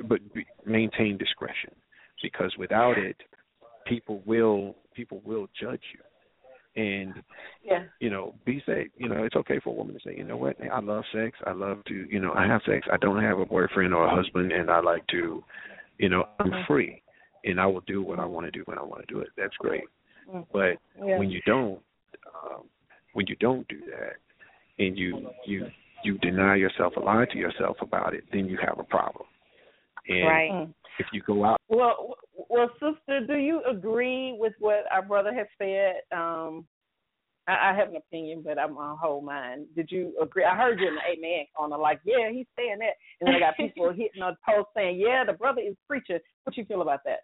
but be, maintain discretion because without it, people will people will judge you. And Yeah. you know, be safe. You know, it's okay for a woman to say, you know what, I love sex. I love to, you know, I have sex. I don't have a boyfriend or a husband, and I like to, you know, I'm Mhm. free, and I will do what I want to do when I want to do it. That's great. Mm. But Yeah. when you don't, um, when you don't do that, and you you you deny yourself or lie to yourself about it, then you have a problem. And right. if you go out, well, well, sister, do you agree with what our brother has said? Um, I, I have an opinion, but I'm on whole mine. Did you agree? I heard you in the amen corner, like, yeah, he's saying that, and then I got people (laughs) hitting on the post saying, yeah, the brother is preaching. What you feel about that?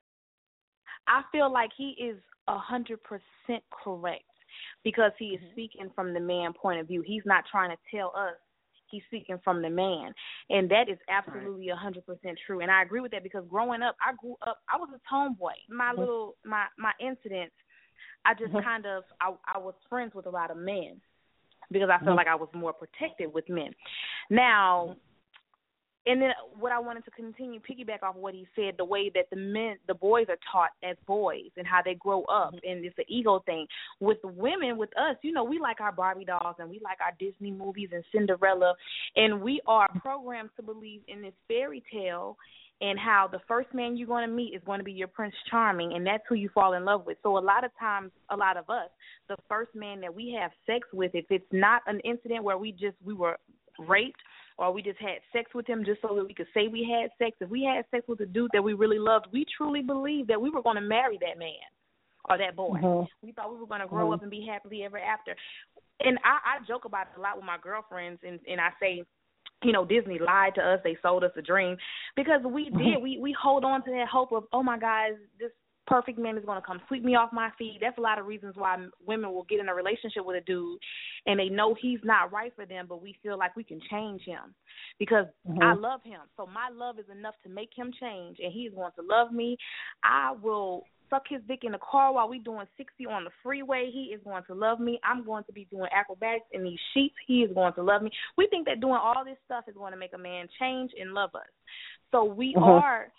I feel like he is a hundred percent correct because he is mm-hmm. speaking from the man point of view. He's not trying to tell us. He's speaking from the man, and that is absolutely a hundred percent true. And I agree with that because growing up, I grew up. I was a tomboy. My mm-hmm. little my my incidents, I just Mhm. kind of I I was friends with a lot of men because I felt Mhm. like I was more protected with men. Now, and then what I wanted to continue piggyback off what he said, the way that the men, the boys are taught as boys and how they grow up, mm-hmm. and it's an ego thing. With women, with us, you know, we like our Barbie dolls and we like our Disney movies and Cinderella, and we are programmed to believe in this fairy tale and how the first man you're going to meet is going to be your Prince Charming, and that's who you fall in love with. So a lot of times, a lot of us, the first man that we have sex with, if it's not an incident where we just we were raped or we just had sex with him just so that we could say we had sex. If we had sex with a dude that we really loved, we truly believed that we were going to marry that man or that boy. Mhm. We thought we were going to grow Mhm. up and be happily ever after. And I, I joke about it a lot with my girlfriends, and and I say, you know, Disney lied to us. They sold us a dream because we did. We we hold on to that hope of, oh my God, this perfect man is going to come sweep me off my feet. That's a lot of reasons why women will get in a relationship with a dude and they know he's not right for them, but we feel like we can change him because Mhm. I love him. So my love is enough to make him change and he's going to love me. I will suck his dick in the car while we doing 60 on the freeway. He is going to love me. I'm going to be doing acrobatics in these sheets. He is going to love me. We think that doing all this stuff is going to make a man change and love us. So we Mhm. are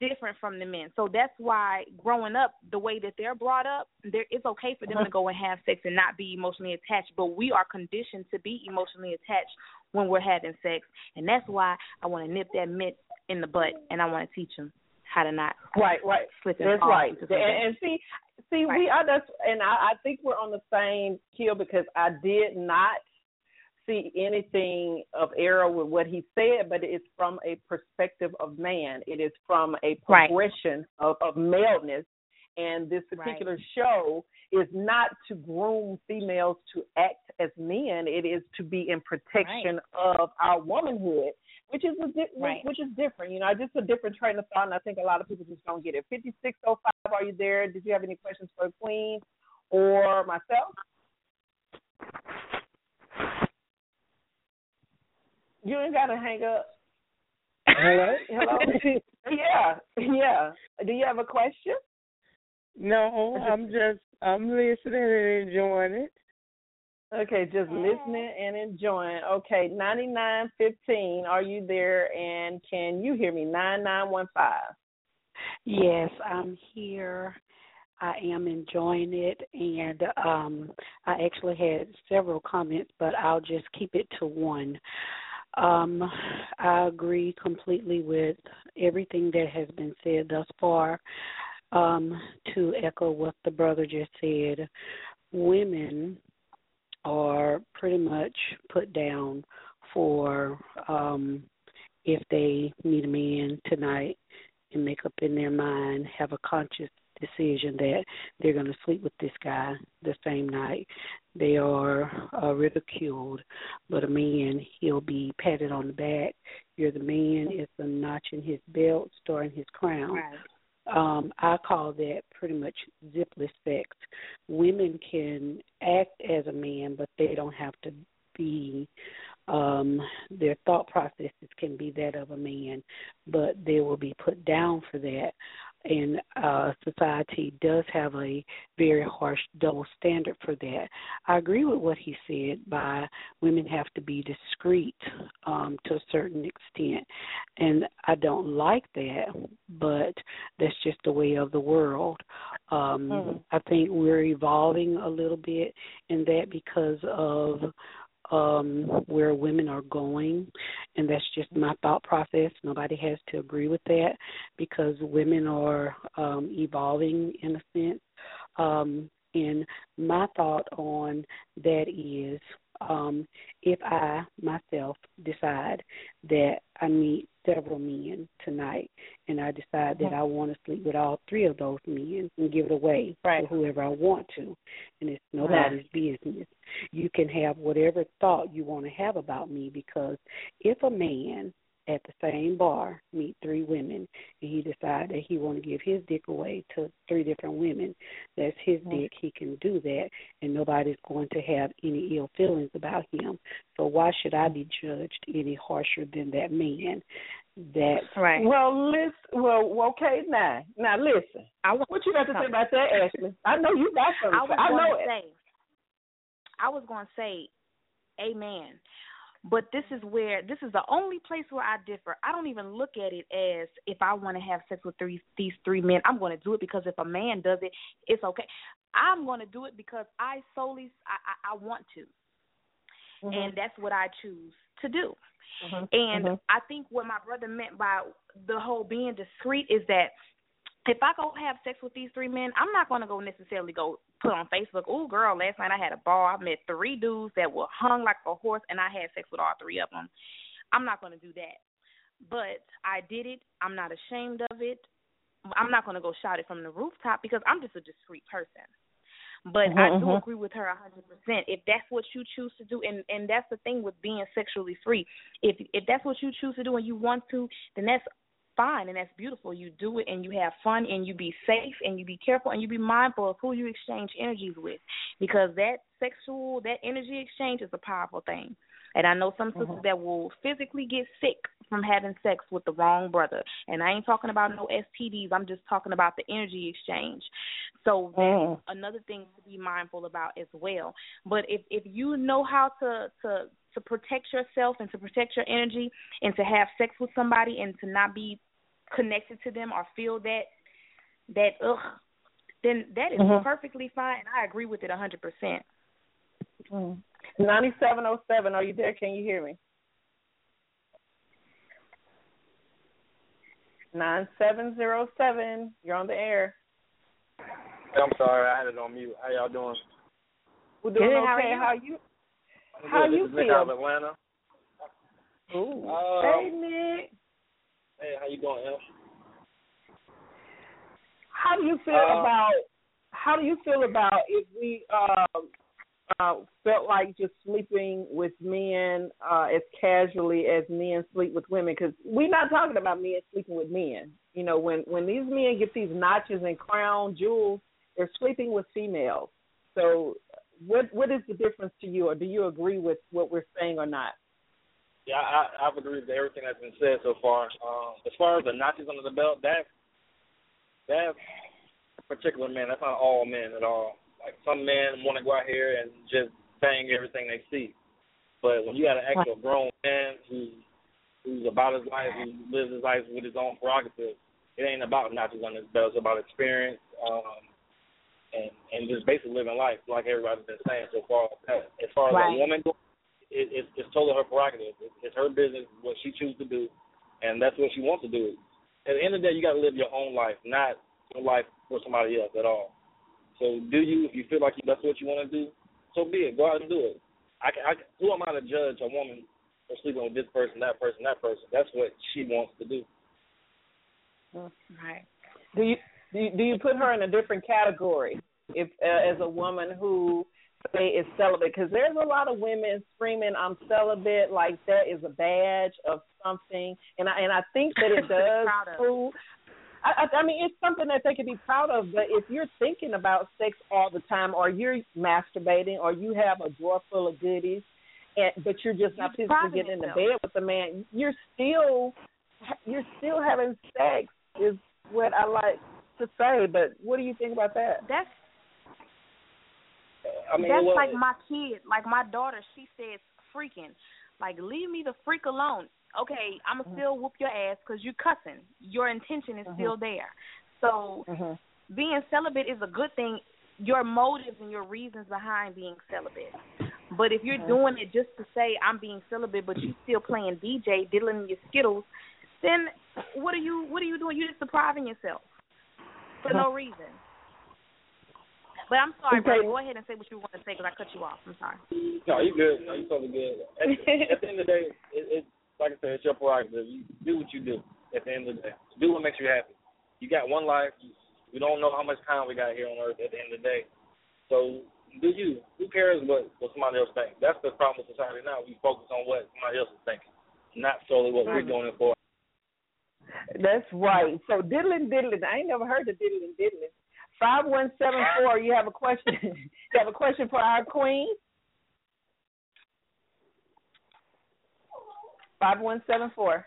different from the men. So that's why growing up, the way that they're brought up, there it's okay for them Uh-huh. to go and have sex and not be emotionally attached. But we are conditioned to be emotionally attached when we're having sex, and that's why I want to nip that mitt in the butt, and I want to teach them how to not Right, right. slip and That's right. And, and see, see, we are that's, and I, I think we're on the same keel because I did not see anything of error with what he said, but it's from a perspective of man. It is from a Right. progression of, of maleness. And this particular show is not to groom females to act as men. It is to be in protection of our womanhood, which is a di- Right. which is different. You know, just a different train of thought, and I think a lot of people just don't get it. Fifty six oh five, are you there? Did you have any questions for Queen or myself? You ain't gotta hang up. Hello? (laughs) Hello. (laughs) yeah, yeah. Do you have a question? No, I'm just I'm listening and enjoying it. Okay, just listening and enjoying. Okay, ninety nine fifteen. Are you there? And can you hear me? Nine nine one five. Yes, I'm here. I am enjoying it, and um, I actually had several comments, but I'll just keep it to one. Um, I agree completely with everything that has been said thus far. Um, to echo what the brother just said, women are pretty much put down for um, if they meet a man tonight and make up in their mind, have a conscious decision that they're going to sleep with this guy the same night. They are uh, ridiculed, but a man, he'll be patted on the back. You're the man. It's a notch in his belt, star in his crown. Um, I call that pretty much zipless sex. Women can act as a man, but they don't have to be um their thought processes can be that of a man but they will be put down for that and uh society does have a very harsh double standard for that i agree with what he said by women have to be discreet um to a certain extent and i don't like that but that's just the way of the world um Mhm. i think we're evolving a little bit in that because of um where women are going and that's just my thought process. Nobody has to agree with that because women are um evolving in a sense. Um and my thought on that is um, if I myself decide that I meet several men tonight and I decide that I want to sleep with all three of those men and give it away right. to whoever I want to. And it's nobody's business. You can have whatever thought you want to have about me because if a man at the same bar meet three women and he decide that he want to give his dick away to three different women. That's his mm-hmm. dick he can do that and nobody's going to have any ill feelings about him. So why should i be judged any harsher than that man that right. Well listen well okay now now listen. I, what you got to say about that ashley? I know you got something i was I know to say i was going to say amen but this is where this is the only place where I differ. I don't even look at it as if I want to have sex with three these three men, I'm going to do it because if a man does it, it's okay. I'm going to do it because I solely I I, I want to, mm-hmm. and that's what I choose to do. Mm-hmm. And mm-hmm. I think what my brother meant by the whole being discreet is that if I go have sex with these three men, I'm not going to go necessarily go put on Facebook, "Oh, girl, last night I had a ball. I met three dudes that were hung like a horse, and I had sex with all three of them." I'm not going to do that, but I did it. I'm not ashamed of it. I'm not going to go shout it from the rooftop because I'm just a discreet person. But mm-hmm, I do mm-hmm. agree with her a hundred percent. If that's what you choose to do, and and that's the thing with being sexually free. If if that's what you choose to do and you want to, then that's fine and that's beautiful. You do it and you have fun and you be safe and you be careful and you be mindful of who you exchange energies with because that sexual that energy exchange is a powerful thing. And I know some sisters mm-hmm. that will physically get sick from having sex with the wrong brother. And I ain't talking about no STDs. I'm just talking about the energy exchange. So that's mm. another thing to be mindful about as well. But if if you know how to to to protect yourself and to protect your energy and to have sex with somebody and to not be connected to them or feel that that ugh, then that is mm-hmm. perfectly fine. And I agree with it a hundred percent. Mm. Ninety seven oh seven. Are you there? Can you hear me? Nine seven zero seven. You're on the air. I'm sorry, I had it on mute. How y'all doing? We're doing Good, okay. how are you? How you, how you this is Nick feel? out of Atlanta. Ooh. Um, hey Nick. Hey, how you doing, Em? How do you feel Uh, about how do you feel about if we um uh felt like just sleeping with men uh as casually as men sleep with women because we're not talking about men sleeping with men you know when when these men get these notches and crown jewels they're sleeping with females so what what is the difference to you or do you agree with what we're saying or not Yeah, I, I've agreed with everything that's been said so far. Um, as far as the notches under the belt, that that particular man, that's not all men at all. Like some men want to go out here and just bang everything they see, but when you got an actual grown man who who's about his life, who lives his life with his own prerogative, it ain't about notches on his belt. It's about experience um, and and just basically living life, like everybody's been saying so far. As far as Right. a woman it, it's, it's totally her prerogative. It's, it's her business, what she chooses to do, and that's what she wants to do. At the end of the day, you got to live your own life, not your life for somebody else at all. So, do you, if you feel like you, that's what you want to do, so be it. Go out and do it. I, can, I can, who am I to judge a woman for sleeping with this person, that person, that person? That's what she wants to do. Right. do you do you, do you put her in a different category if uh, as a woman who say is celibate? Because there's a lot of women screaming I'm celibate like that is a badge of something. And I and I think that it (laughs) does I, I mean it's something that they could be proud of, but if you're thinking about sex all the time or you're masturbating or you have a drawer full of goodies and but you're just not physically getting in the bed with the man, you're still you're still having sex is what I like to say, but what do you think about that? That's I mean, that's well, like my kid, like my daughter. She says freaking, like leave me the freak alone. Okay, I'ma Mm-hmm. still whoop your ass because you cussing. Your intention is still there. So Mhm. being celibate is a good thing. Your motives and your reasons behind being celibate. But if you're doing it just to say I'm being celibate, but you still playing DJ, diddling your skittles, then what are you what are you doing? You're just depriving yourself for no uh-huh. reason. But I'm sorry, Okay. brother. Go ahead and say what you want to say because I cut you off. I'm sorry. No, you good. No, you totally good. At, at the end of the day, it, it's like I said, it's your prerogative. You do what you do. At the end of the day, do what makes you happy. You got one life. We don't know how much time we got here on earth. At the end of the day, so do you? Who cares what what somebody else thinks? That's the problem with society now. We focus on what somebody else is thinking, not solely what we're doing it for. That's right. So diddling diddling. I ain't never heard of diddling diddling. Five one seven four. You have a question? (laughs) you have a question for our queen? Five one seven four.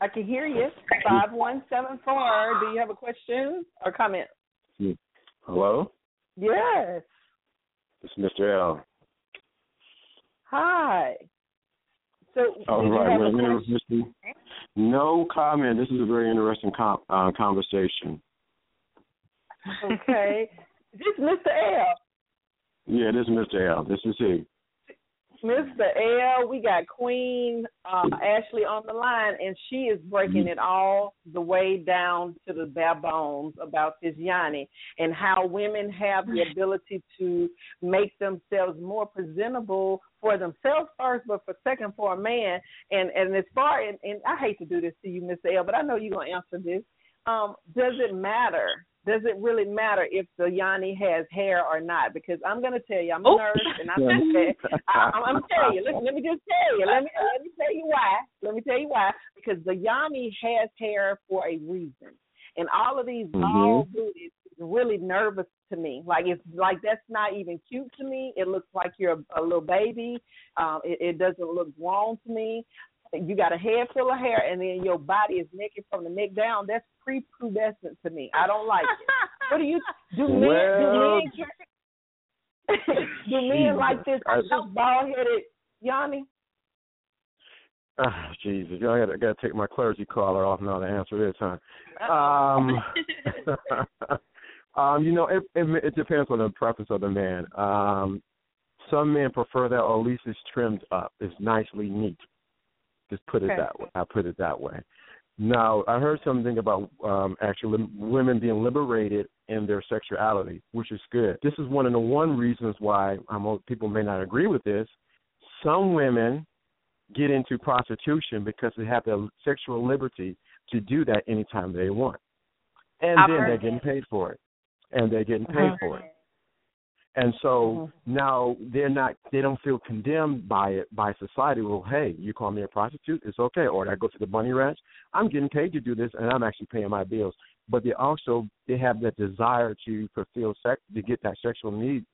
I can hear you. Five one seven four. Do you have a question or comment? Hmm. Hello, Yes. it's Mr. L. Hi. So All right, well, question? No comment. This is a very interesting com- uh, conversation. Okay. (laughs) this is Mr. L. Yeah, this is Mr. L. This is he. Mr. L, we got Queen uh, Ashley on the line, and she is breaking it all the way down to the bare bones about this yoni and how women have the ability to make themselves more presentable for themselves first, but for second for a man. And and as far and, and I hate to do this to you, Miss L, but I know you're gonna answer this. Um, does it matter? Does it really matter if the yoni has hair or not? Because I'm gonna tell you, I'm a Oh. nurse, and I'm gonna tell I, I'm gonna tell you. Listen, let me just tell you. Let me let me tell you why. Let me tell you why. Because the yoni has hair for a reason, and all of these bald is really nervous to me. Like it's like that's not even cute to me. It looks like you're a, a little baby. Um, it, it doesn't look grown to me. You got a head full of hair, and then your body is naked from the neck down. That's prepubescent to me. I don't like it. What do you do? Men Well- do men care- (laughs) do men like this I- this bald headed yoni? Ah, Jesus, I got I got to take my clergy collar off now to answer this, huh? Um, (laughs) um, you know, it, it it depends on the preference of the man. Um, some men prefer that, or at least it's trimmed up. It's nicely neat. Just put it Okay. that way. I put it that way. Now, I heard something about um, actually women being liberated in their sexuality, which is good. This is one of the one reasons why um, people may not agree with this. Some women get into prostitution because they have the sexual liberty to do that anytime they want. And I've then they're getting paid for it. And they're getting paid Uh-huh. for it. And so now they're not they don't feel condemned by it by society. Well, hey, you call me a prostitute, it's okay. Or I go to the bunny ranch, I'm getting paid to do this and I'm actually paying my bills. But they also they have that desire to fulfill sex to get that sexual need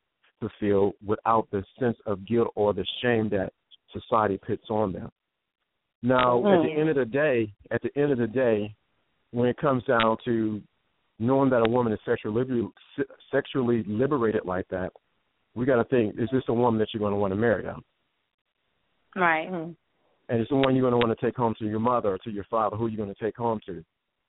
fulfilled without the sense of guilt or the shame that society puts on them. Now, at the Mm. end of the day, at the end of the day, when it comes down to knowing that a woman is sexually liber- sexually liberated like that, we got to think: Is this a woman that you're going to want to marry? Now? Right. And it's the one you're going to want to take home to your mother or to your father. Who are you going to take home to?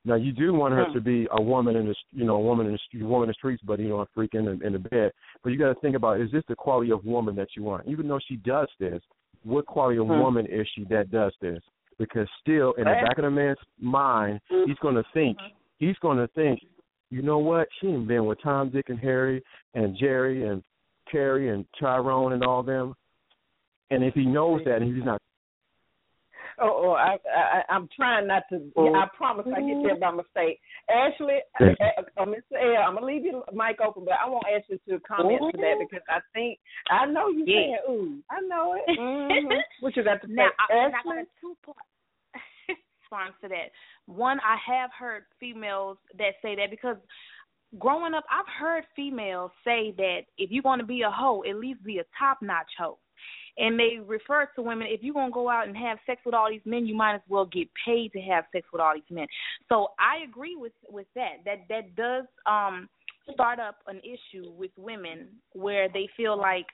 Now you do want her Hmm. to be a woman in the, you know, a woman in the, st- woman in the streets, but you know, a freak in the, in the bed. But you got to think about: Is this the quality of woman that you want? Even though she does this, what quality of Hmm. woman is she that does this? Because still, in the back of the man's mind, he's going to think, he's going to think, you know what? She ain't been with Tom, Dick, and Harry, and Jerry, and Carrie, and Tyrone, and all them. And if he knows that, and he's not Oh, oh I, I, I'm trying not to. Oh. I promise I get there by mistake. Ashley, uh, uh, Mr. L, I'm gonna leave your mic open, but I want Ashley to comment to that because I think I know you Yeah. saying ooh. I know it. hmm What you got to say, Now, I, and I Ashley? got a two point (laughs) response to that. One, I have heard females that say that because growing up, I've heard females say that if you want to be a hoe, at least be a top notch hoe. And they refer to women if you're gonna go out and have sex with all these men, you might as well get paid to have sex with all these men. So I agree with with that. That that does um start up an issue with women where they feel like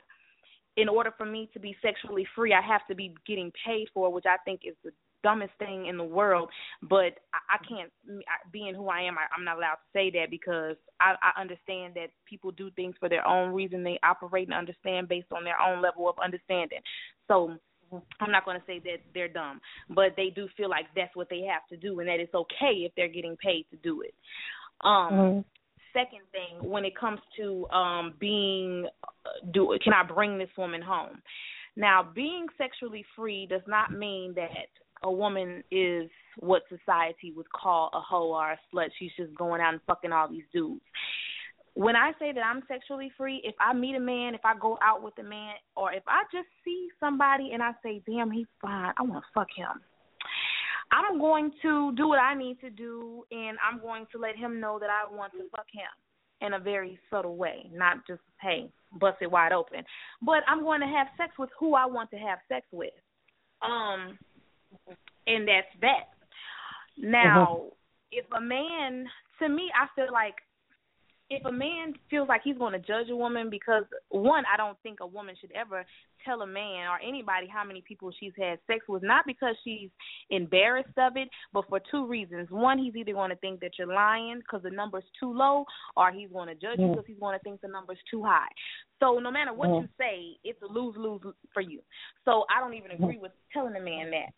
in order for me to be sexually free, I have to be getting paid for, which I think is the dumbest thing in the world. But I, I can't, I- being who I am, I, I'm not allowed to say that because I, I understand that people do things for their own reason. They operate and understand based on their own level of understanding. So I'm not going to say that they're dumb, but they do feel like that's what they have to do and that it's okay if they're getting paid to do it. Um Mm-hmm. second thing when it comes to um being do can I bring this woman home? Now, being sexually free does not mean that a woman is what society would call a hoe or a slut. She's just going out and fucking all these dudes. When I say that I'm sexually free, if I meet a man, if I go out with a man, or if I just see somebody and I say, "Damn, he's fine. I want to fuck him." I'm going to do what I need to do, and I'm going to let him know that I want to fuck him in a very subtle way, not just hey, bust it wide open. But I'm going to have sex with who I want to have sex with. Um, and that's that. Now, uh-huh. if a man, to me, I feel like if a man feels like he's going to judge a woman because one, I don't think a woman should ever tell a man or anybody how many people she's had sex with, not because she's embarrassed of it, but for two reasons. One, he's either going to think that you're lying because the number's too low, or he's going to judge you because he's going to think the number's too high. So no matter what you say, it's a lose lose for you. So I don't even agree with telling a man that.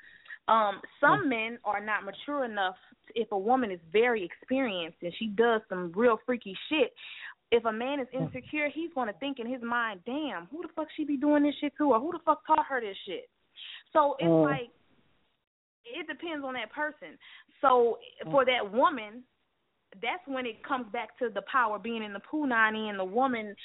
Um, some men are not mature enough. If a woman is very experienced and she does some real freaky shit, if a man is insecure, he's going to think in his mind, "Damn, who the fuck she be doing this shit to, or who the fuck taught her this shit?" So it's Mm. like it depends on that person. So for that woman, that's when it comes back to the power being in the punani and the woman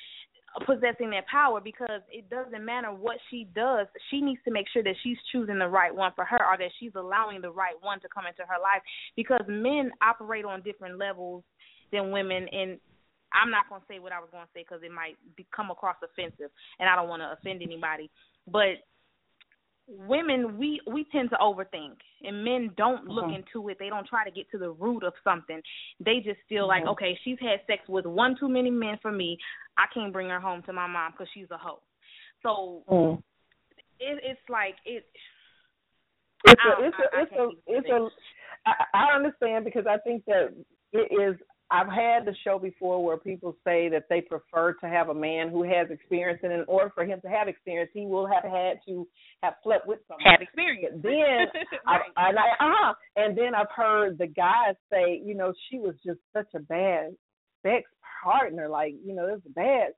possessing that power because it doesn't matter what she does. She needs to make sure that she's choosing the right one for her or that she's allowing the right one to come into her life because men operate on different levels than women. And I'm not going to say what I was going to say because it might be, come across offensive and I don't want to offend anybody but women we we tend to overthink and men don't look Mhm. into it they don't try to get to the root of something they just feel like Mhm. okay she's had sex with one too many men for me i can't bring her home to my mom because she's a hoe so Mm. it, it's like it It's a, it's I- I a, it's a, it's a. I, I understand because I think that it is. I've had the show before where people say that they prefer to have a man who has experience, and in order for him to have experience, he will have had to have slept with someone. have experience Then (laughs) I, right. and I, uh-huh. and then I've heard the guys say, you know, she was just such a bad sex partner. Like, you know, it was a bad,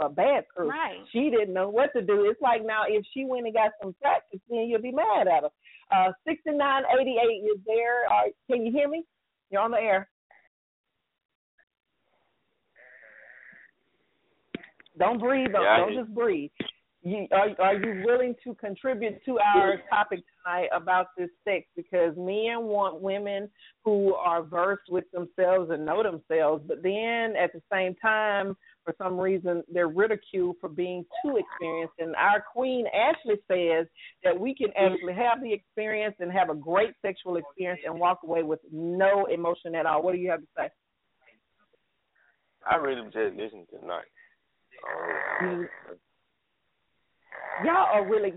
a bad crew. Right. She didn't know what to do. It's like now, if she went and got some practice, then you'll be mad at her. Uh, sixty nine eighty eight is there. Uh, can you hear me? You're on the air. Don't breathe. Don't, Yeah, don't just breathe. You, are, are you willing to contribute to our topic tonight about this sex? Because men want women who are versed with themselves and know themselves, but then at the same time, for some reason, they're ridiculed for being too experienced. And our queen Ashley says that we can mm-hmm. actually have the experience and have a great sexual experience and walk away with no emotion at all. What do you have to say? I really just listened tonight. Y'all are really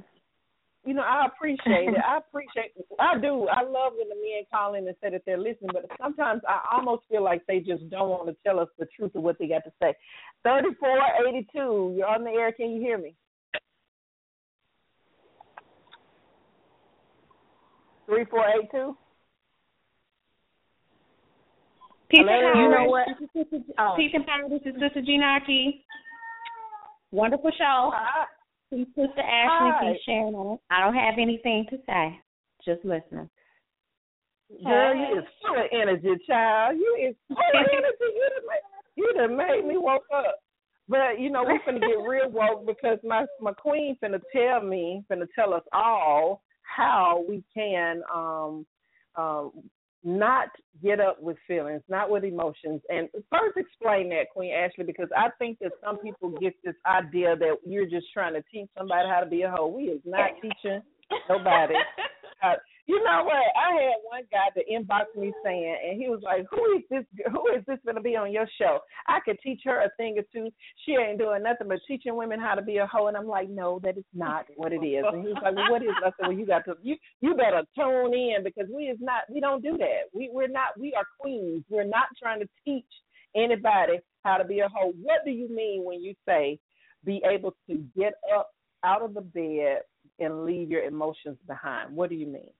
you know, I appreciate it. I appreciate I do. I love when the men call in and say that they're listening, but sometimes I almost feel like they just don't want to tell us the truth of what they got to say. Thirty four eighty two, you're on the air, can you hear me? Three four eight two? Peace and power. You know what? This is Oh. Peace and power. This is Sister Gina Aki. Wonderful show. Hi. Peace, Sister Ashley. Hi. Peace, Sharon. I don't have anything to say. Just listening. Girl, you is full of energy, child. You is full of (laughs) energy. You done made, you done made me woke up. But you know, we finna get real woke because my my queen finna tell me, finna tell us all how we can um um not get up with feelings, not with emotions. And first explain that, Queen Ashley, because I think that some people get this idea that you're just trying to teach somebody how to be a hoe. We is not (laughs) teaching nobody. how, you know what? I had one guy that inboxed me saying, and he was like, "Who is this? Who is this going to be on your show? I could teach her a thing or two. She ain't doing nothing but teaching women how to be a hoe." And I'm like, "No, that is not what it is." And he was like, well, "What is?" it? I said, "Well, you got to you you better tune in because we is not we don't do that. We we're not we are queens. We're not trying to teach anybody how to be a hoe. What do you mean when you say be able to get up out of the bed and leave your emotions behind. What do you mean?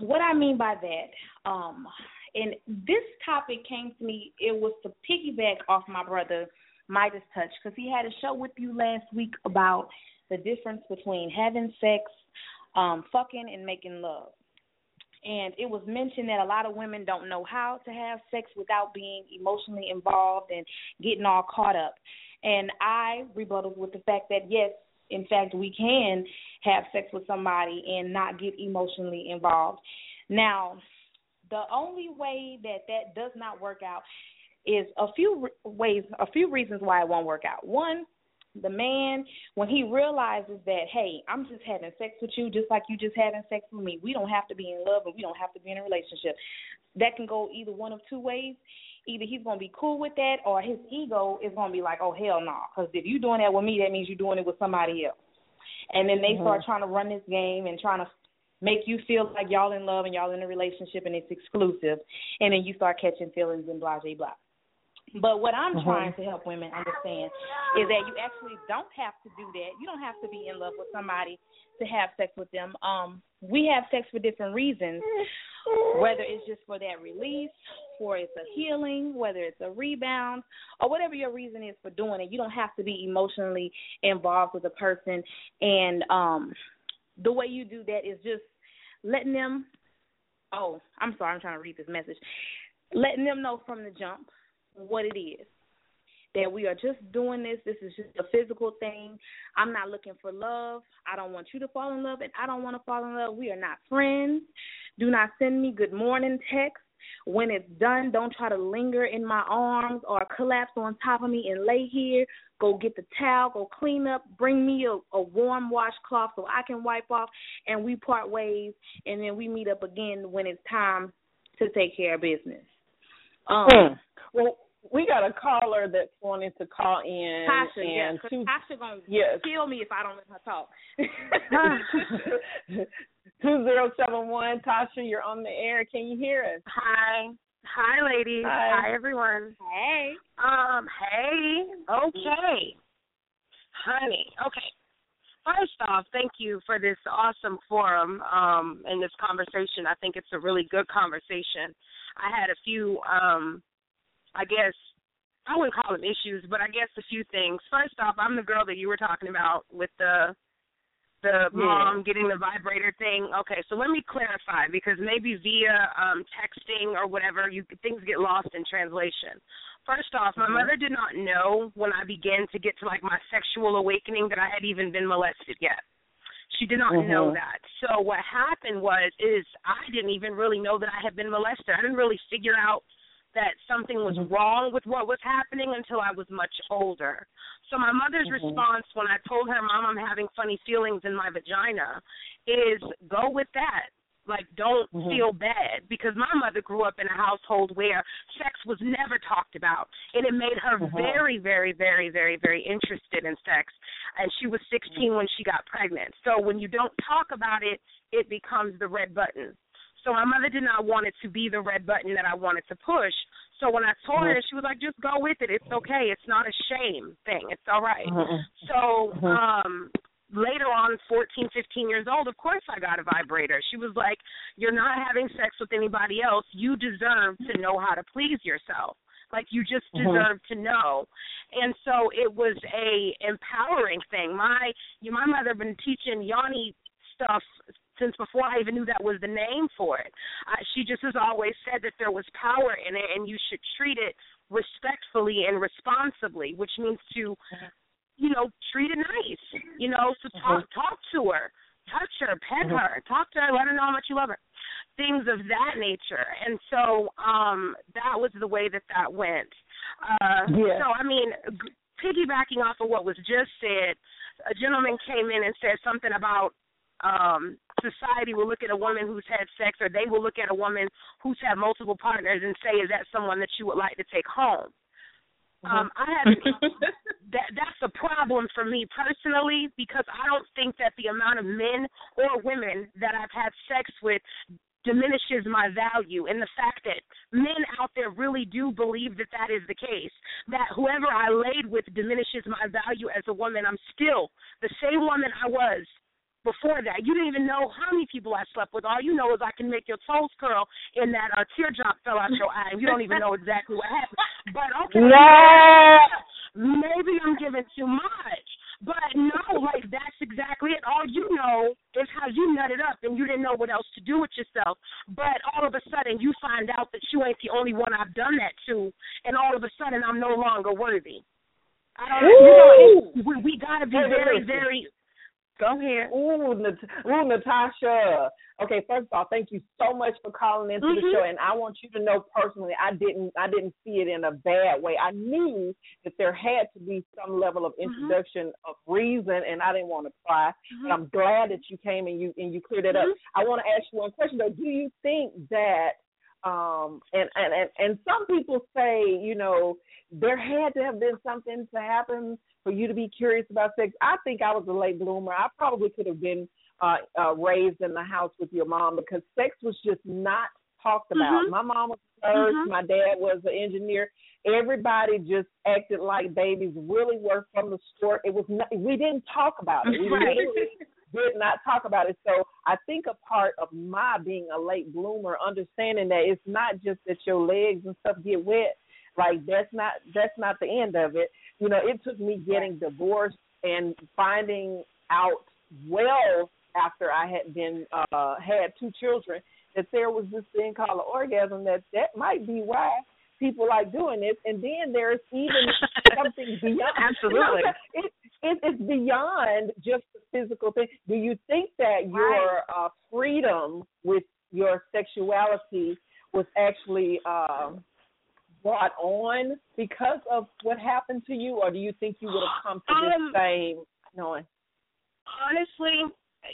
What I mean by that, um, and this topic came to me, it was to piggyback off my brother Midas Touch because he had a show with you last week about the difference between having sex, um, fucking, and making love. And it was mentioned that a lot of women don't know how to have sex without being emotionally involved and getting all caught up. And I rebutted with the fact that yes, in fact, we can have sex with somebody and not get emotionally involved. Now, the only way that that does not work out is a few ways, a few reasons why it won't work out. One, the man when he realizes that hey i'm just having sex with you just like you just having sex with me we don't have to be in love and we don't have to be in a relationship that can go either one of two ways either he's going to be cool with that or his ego is going to be like oh hell no nah. because if you're doing that with me that means you're doing it with somebody else and then they mm-hmm. start trying to run this game and trying to make you feel like y'all in love and y'all in a relationship and it's exclusive, and then you start catching feelings and blah blah blah. But what I'm mm-hmm. trying to help women understand is that you actually don't have to do that. You don't have to be in love with somebody to have sex with them. Um, we have sex for different reasons, whether it's just for that release, for it's a healing, whether it's a rebound, or whatever your reason is for doing it. You don't have to be emotionally involved with a person, and um, the way you do that is just letting them. Oh, I'm sorry, I'm trying to read this message. Letting them know from the jump what it is. That we are just doing this. This is just a physical thing. I'm not looking for love. I don't want you to fall in love, and I don't want to fall in love. We are not friends. Do not send me good morning text. When it's done, don't try to linger in my arms or collapse on top of me and lay here. Go get the towel, go clean up, bring me a, a warm washcloth so I can wipe off, and we part ways, and then we meet up again when it's time to take care of business. Um, mm. Well, we got a caller that's wanting to call in. Tasha, and yeah, two, Tasha gonna yes. kill me if I don't let her talk. (laughs) (laughs) Two zero seven one. Tasha, you're on the air. Can you hear us? Hi. Hi, ladies. Hi, Hi everyone. Hey. Um. Hey. Okay. Honey. Okay. First off, thank you for this awesome forum um, and this conversation. I think it's a really good conversation. I had a few um, I guess I wouldn't call them issues, but I guess a few things. First off, I'm the girl that you were talking about with the the yeah. mom getting the vibrator thing. Okay, so let me clarify because maybe via um texting or whatever, you things get lost in translation. First off, my mm-hmm. mother did not know when I began to get to like my sexual awakening that I had even been molested yet. She did not mm-hmm. know that. So what happened was is I didn't even really know that I had been molested. I didn't really figure out that something was wrong with what was happening until I was much older. So my mother's mm-hmm. response when I told her, "Mom, I'm having funny feelings in my vagina," is go with that. Like don't mm-hmm. feel bad because my mother grew up in a household where sex was never talked about and it made her mm-hmm. very very very very very interested in sex and she was 16 when she got pregnant. So when you don't talk about it, it becomes the red button. So my mother did not want it to be the red button that I wanted to push. So when I told her, she was like, "Just go with it. It's okay. It's not a shame thing. It's all right." So um later on fourteen, fifteen years old of course i got a vibrator she was like you're not having sex with anybody else you deserve to know how to please yourself like you just deserve to know and so it was a empowering thing my you my mother been teaching yoni stuff since before I even knew that was the name for it. Uh, she just has always said that there was power in it, and you should treat it respectfully and responsibly, which means to, you know, treat it nice. You know, so talk Mm-hmm. talk to her, touch her, pet her, talk to her, let her know how much you love her, things of that nature. And so um that was the way that that went. Uh, Yeah. So I mean, g- piggybacking off of what was just said, a gentleman came in and said something about um society will look at a woman who's had sex or they will look at a woman who's had multiple partners and say is that someone that you would like to take home? Um i haven't (laughs) that that's a problem for me personally because i don't think that the amount of men or women that i've had sex with diminishes my value. And the fact that men out there really do believe that that is the case that whoever i laid with diminishes my value as a woman. I'm still the same woman i was before that. You didn't even know how many people I slept with. All you know is I can make your toes curl and that a uh, teardrop fell out your eye. You don't even know exactly what happened. But okay, (laughs) maybe I'm giving too much. But no, like that's exactly it. All you know is how you nutted up and you didn't know what else to do with yourself. But all of a sudden you find out that you ain't the only one I've done that to, and all of a sudden I'm no longer worthy. I don't, you know, we, we got to be very, very Go ahead. Ooh, Nat- ooh, Natasha. Okay, first of all, thank you so much for calling into mm-hmm. the show, and I want you to know personally, I didn't, I didn't see it in a bad way. I knew that there had to be some level of Mm-hmm. introduction mm-hmm. of reason, and I didn't want to pry. Mm-hmm. But I'm glad that you came and you and you cleared it up. Mm-hmm. I want to ask you one question though. Do you think that um and, and and and some people say you know there had to have been something to happen for you to be curious about sex. I think I was a late bloomer. I probably could have been uh, uh raised in the house with your mom because sex was just not talked about. Mm-hmm. My mom was a nurse, Mhm. my dad was an engineer. Everybody just acted like babies really were from the store. It was not, we didn't talk about it. We Right. did not talk about it. So I think a part of my being a late bloomer, understanding that it's not just that your legs and stuff get wet. Like that's not that's not the end of it. You know, it took me getting divorced and finding out well after I had been uh had two children that there was this thing called an orgasm that that might be why people like doing this. And then there's even (laughs) something beyond Absolutely. (laughs) it, it it's beyond just the physical thing. Do you think that your uh freedom with your sexuality was actually um brought on because of what happened to you or do you think you would have come to this Um, same knowing honestly,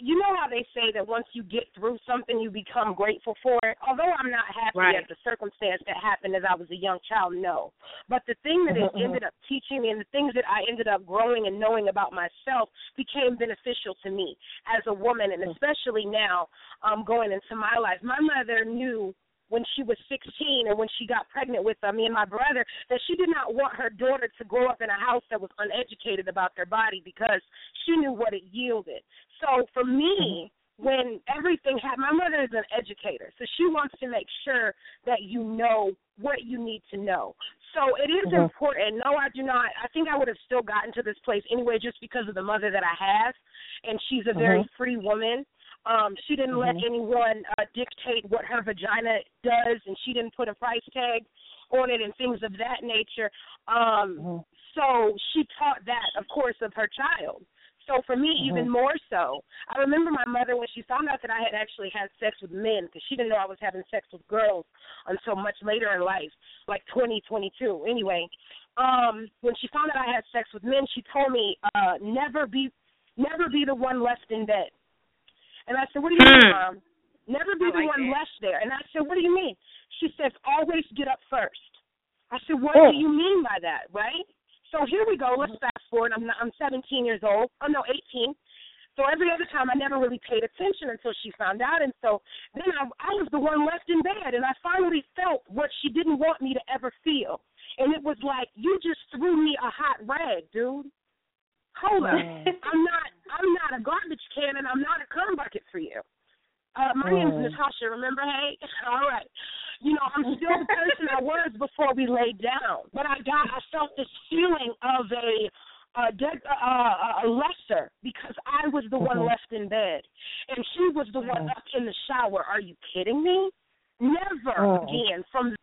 you know how they say that once you get through something, you become grateful for it. Although I'm not happy Right. at the circumstance that happened as I was a young child, no. But the thing that it Mhm, mhm. ended up teaching me and the things that I ended up growing and knowing about myself became beneficial to me as a woman, and especially now um, going into my life. My mother knew when she was 16 and when she got pregnant with uh, me and my brother that she did not want her daughter to grow up in a house that was uneducated about their body because she knew what it yielded. So for me, when everything happened, my mother is an educator, so she wants to make sure that you know what you need to know. So it is Mhm. important. No, I do not. I think I would have still gotten to this place anyway, just because of the mother that I have, and she's a very Mhm. free woman. Um, she didn't let Mhm. anyone uh, dictate what her vagina does, and she didn't put a price tag on it and things of that nature. Um, Mhm. so she taught that, of course, of her child. So for me, even Mhm. more so. I remember my mother when she found out that I had actually had sex with men because she didn't know I was having sex with girls until much later in life, like 2022. Anyway, um, when she found out I had sex with men, she told me uh, never be, never be the one left in bed. And I said, what do you mean, Hmm. mom? Never be I the like one left there. And I said, what do you mean? She says, always get up first. I said, what Hmm. do you mean by that, right? So here we go. Let's fast forward. I'm I'm 17 years old. Oh no, 18. So every other time I never really paid attention until she found out, and so then I, I was the one left in bed, and I finally felt what she didn't want me to ever feel, and it was like you just threw me a hot rag, dude. Hold up, (laughs) Mm. I'm not I'm not a garbage can, and I'm not a cum bucket for you. Uh, my name's Mm. Natasha. Remember, hey? (laughs) All right. You know, I'm still the person I was before we laid down, but I got I felt this feeling of a a, dead, uh, a lesser because I was the one Mhm. left in bed, and she was the one up in the shower. Are you kidding me? Never Mm. again. From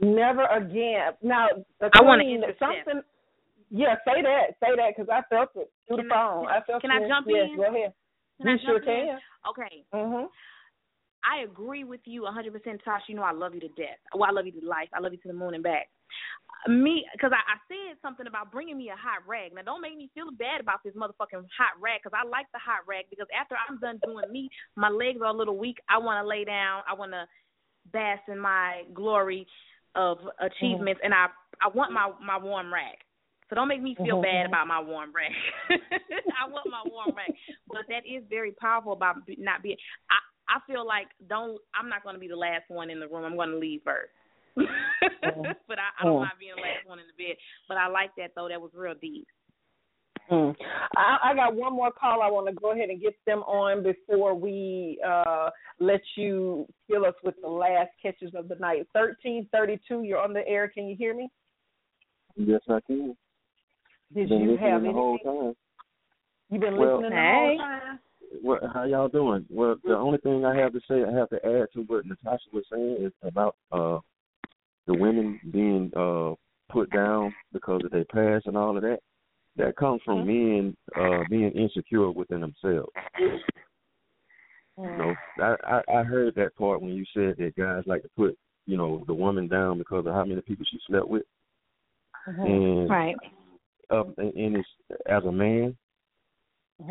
Never again. Now, the I wanna queen, something. Yeah, say that. Say that because I felt it through Can the I- phone. I, felt can I it. jump yes, in? Go ahead. Can you I sure jump in? can. Okay. Mhm. I agree with you 100%, Tosh. You know I love you to death. Well, I love you to life. I love you to the moon and back. Me, because I, I said something about bringing me a hot rag. Now, don't make me feel bad about this motherfucking hot rag, because I like the hot rag. Because after I'm done doing me, my legs are a little weak. I want to lay down. I want to bask in my glory of achievements, and I I want my my warm rag. So don't make me feel Mhm, bad mhm. about my warm rag. (laughs) I want my warm rag, but that is very powerful about not being. I I feel like don't. I'm not going to be the last one in the room. I'm going to leave first. (laughs) but I, I don't Mhm. mind being the last one in the bed. But I like that though. That was real deep. Mm. I, I got one more call. I want to go ahead and get them on before we uh, let you fill us with the last catches of the night. Thirteen thirty-two. You're on the air. Can you hear me? Yes, I can. Did been you listening have the whole time. You've been Well- listening the Hey. whole time. What? How y'all doing? Well, the only thing I have to say, I have to add to what Natasha was saying is about uh the women being uh put down because of their past and all of that. That comes from men uh being insecure within themselves. You know, I, I I heard that part when you said that guys like to put you know the woman down because of how many people she slept with. And Right. And and it's as a man,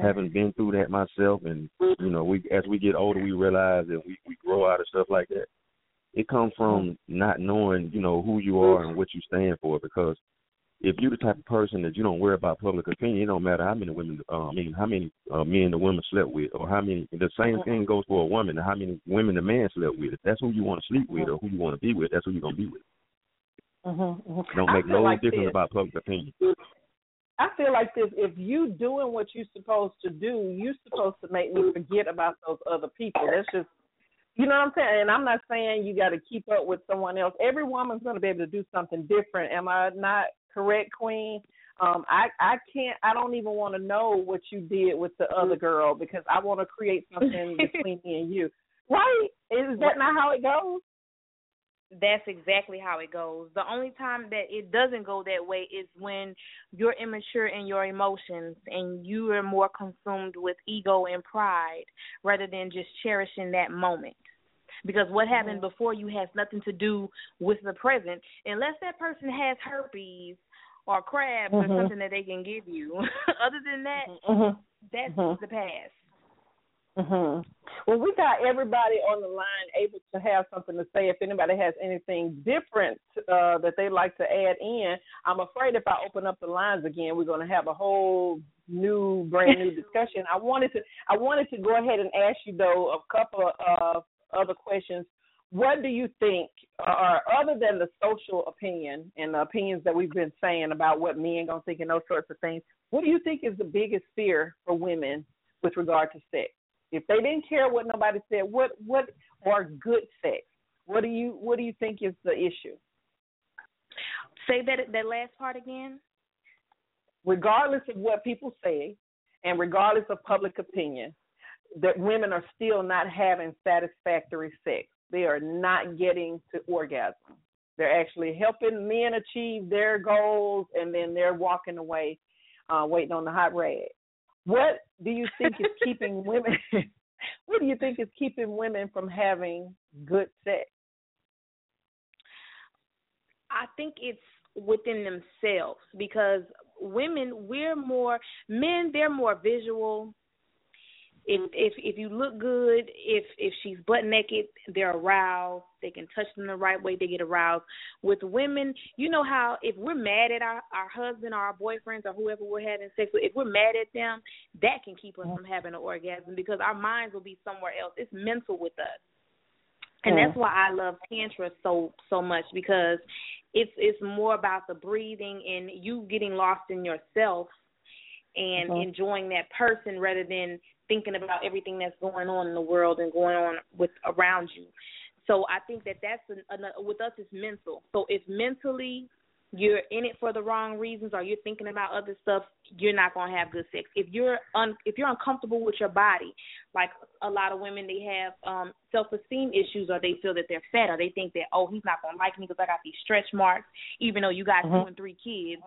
having been through that myself, and you know, we as we get older, we realize that we we grow out of stuff like that. It comes from not knowing, you know, who you are and what you stand for. Because if you're the type of person that you don't worry about public opinion, it don't matter how many women, uh, I mean, how many uh, men the woman slept with, or how many. The same thing goes for a woman. How many women the man slept with. If that's who you want to sleep with or who you want to be with, that's who you're gonna be with. Mm-hmm, It don't make no like difference this. about public opinion. I feel like this: if you doing what you're supposed to do, you're supposed to make me forget about those other people. That's just, you know what I'm saying. And I'm not saying you got to keep up with someone else. Every woman's going to be able to do something different. Am I not correct, Queen? Um, I I can't. I don't even want to know what you did with the other girl because I want to create something (laughs) between me and you. Right? Is that not how it goes? That's exactly how it goes. The only time that it doesn't go that way is when you're immature in your emotions and you are more consumed with ego and pride rather than just cherishing that moment. Because what happened before you has nothing to do with the present, unless that person has herpes or crabs Mhm. or something that they can give you. (laughs) Other than that, Mhm. that's Mhm. the past. Hmm Well, we got everybody on the line able to have something to say. If anybody has anything different uh, that they'd like to add in, I'm afraid if I open up the lines again, we're going to have a whole new, brand new (laughs) discussion. I wanted to, I wanted to go ahead and ask you though a couple of other questions. What do you think, or other than the social opinion and the opinions that we've been saying about what men gonna think and those sorts of things, what do you think is the biggest fear for women with regard to sex? If they didn't care what nobody said, what what or good sex? What do you what do you think is the issue? Say that that last part again. Regardless of what people say, and regardless of public opinion, that women are still not having satisfactory sex. They are not getting to orgasm. They're actually helping men achieve their goals, and then they're walking away, uh, waiting on the hot rag. What do you think is (laughs) keeping women? (laughs) what do you think is keeping women from having good sex? I think it's within themselves because women we're more men they're more visual if if if you look good if if she's butt naked they're aroused. They can touch them the right way they get aroused. With women you know how if we're mad at our our husband or our boyfriends or whoever we're having sex with if we're mad at them that can keep us from having an orgasm because our minds will be somewhere else. It's mental with us. And that's why I love tantra so so much because it's it's more about the breathing and you getting lost in yourself and Mhm. enjoying that person rather than thinking about everything that's going on in the world and going on with around you. So I think that that's an, an, with us it's mental. So if mentally you're in it for the wrong reasons or you're thinking about other stuff, you're not going to have good sex. If you're un, if you're uncomfortable with your body, like a lot of women they have um self-esteem issues or they feel that they're fat or they think that oh he's not going to like me because I got these stretch marks even though you got Mhm. two and three kids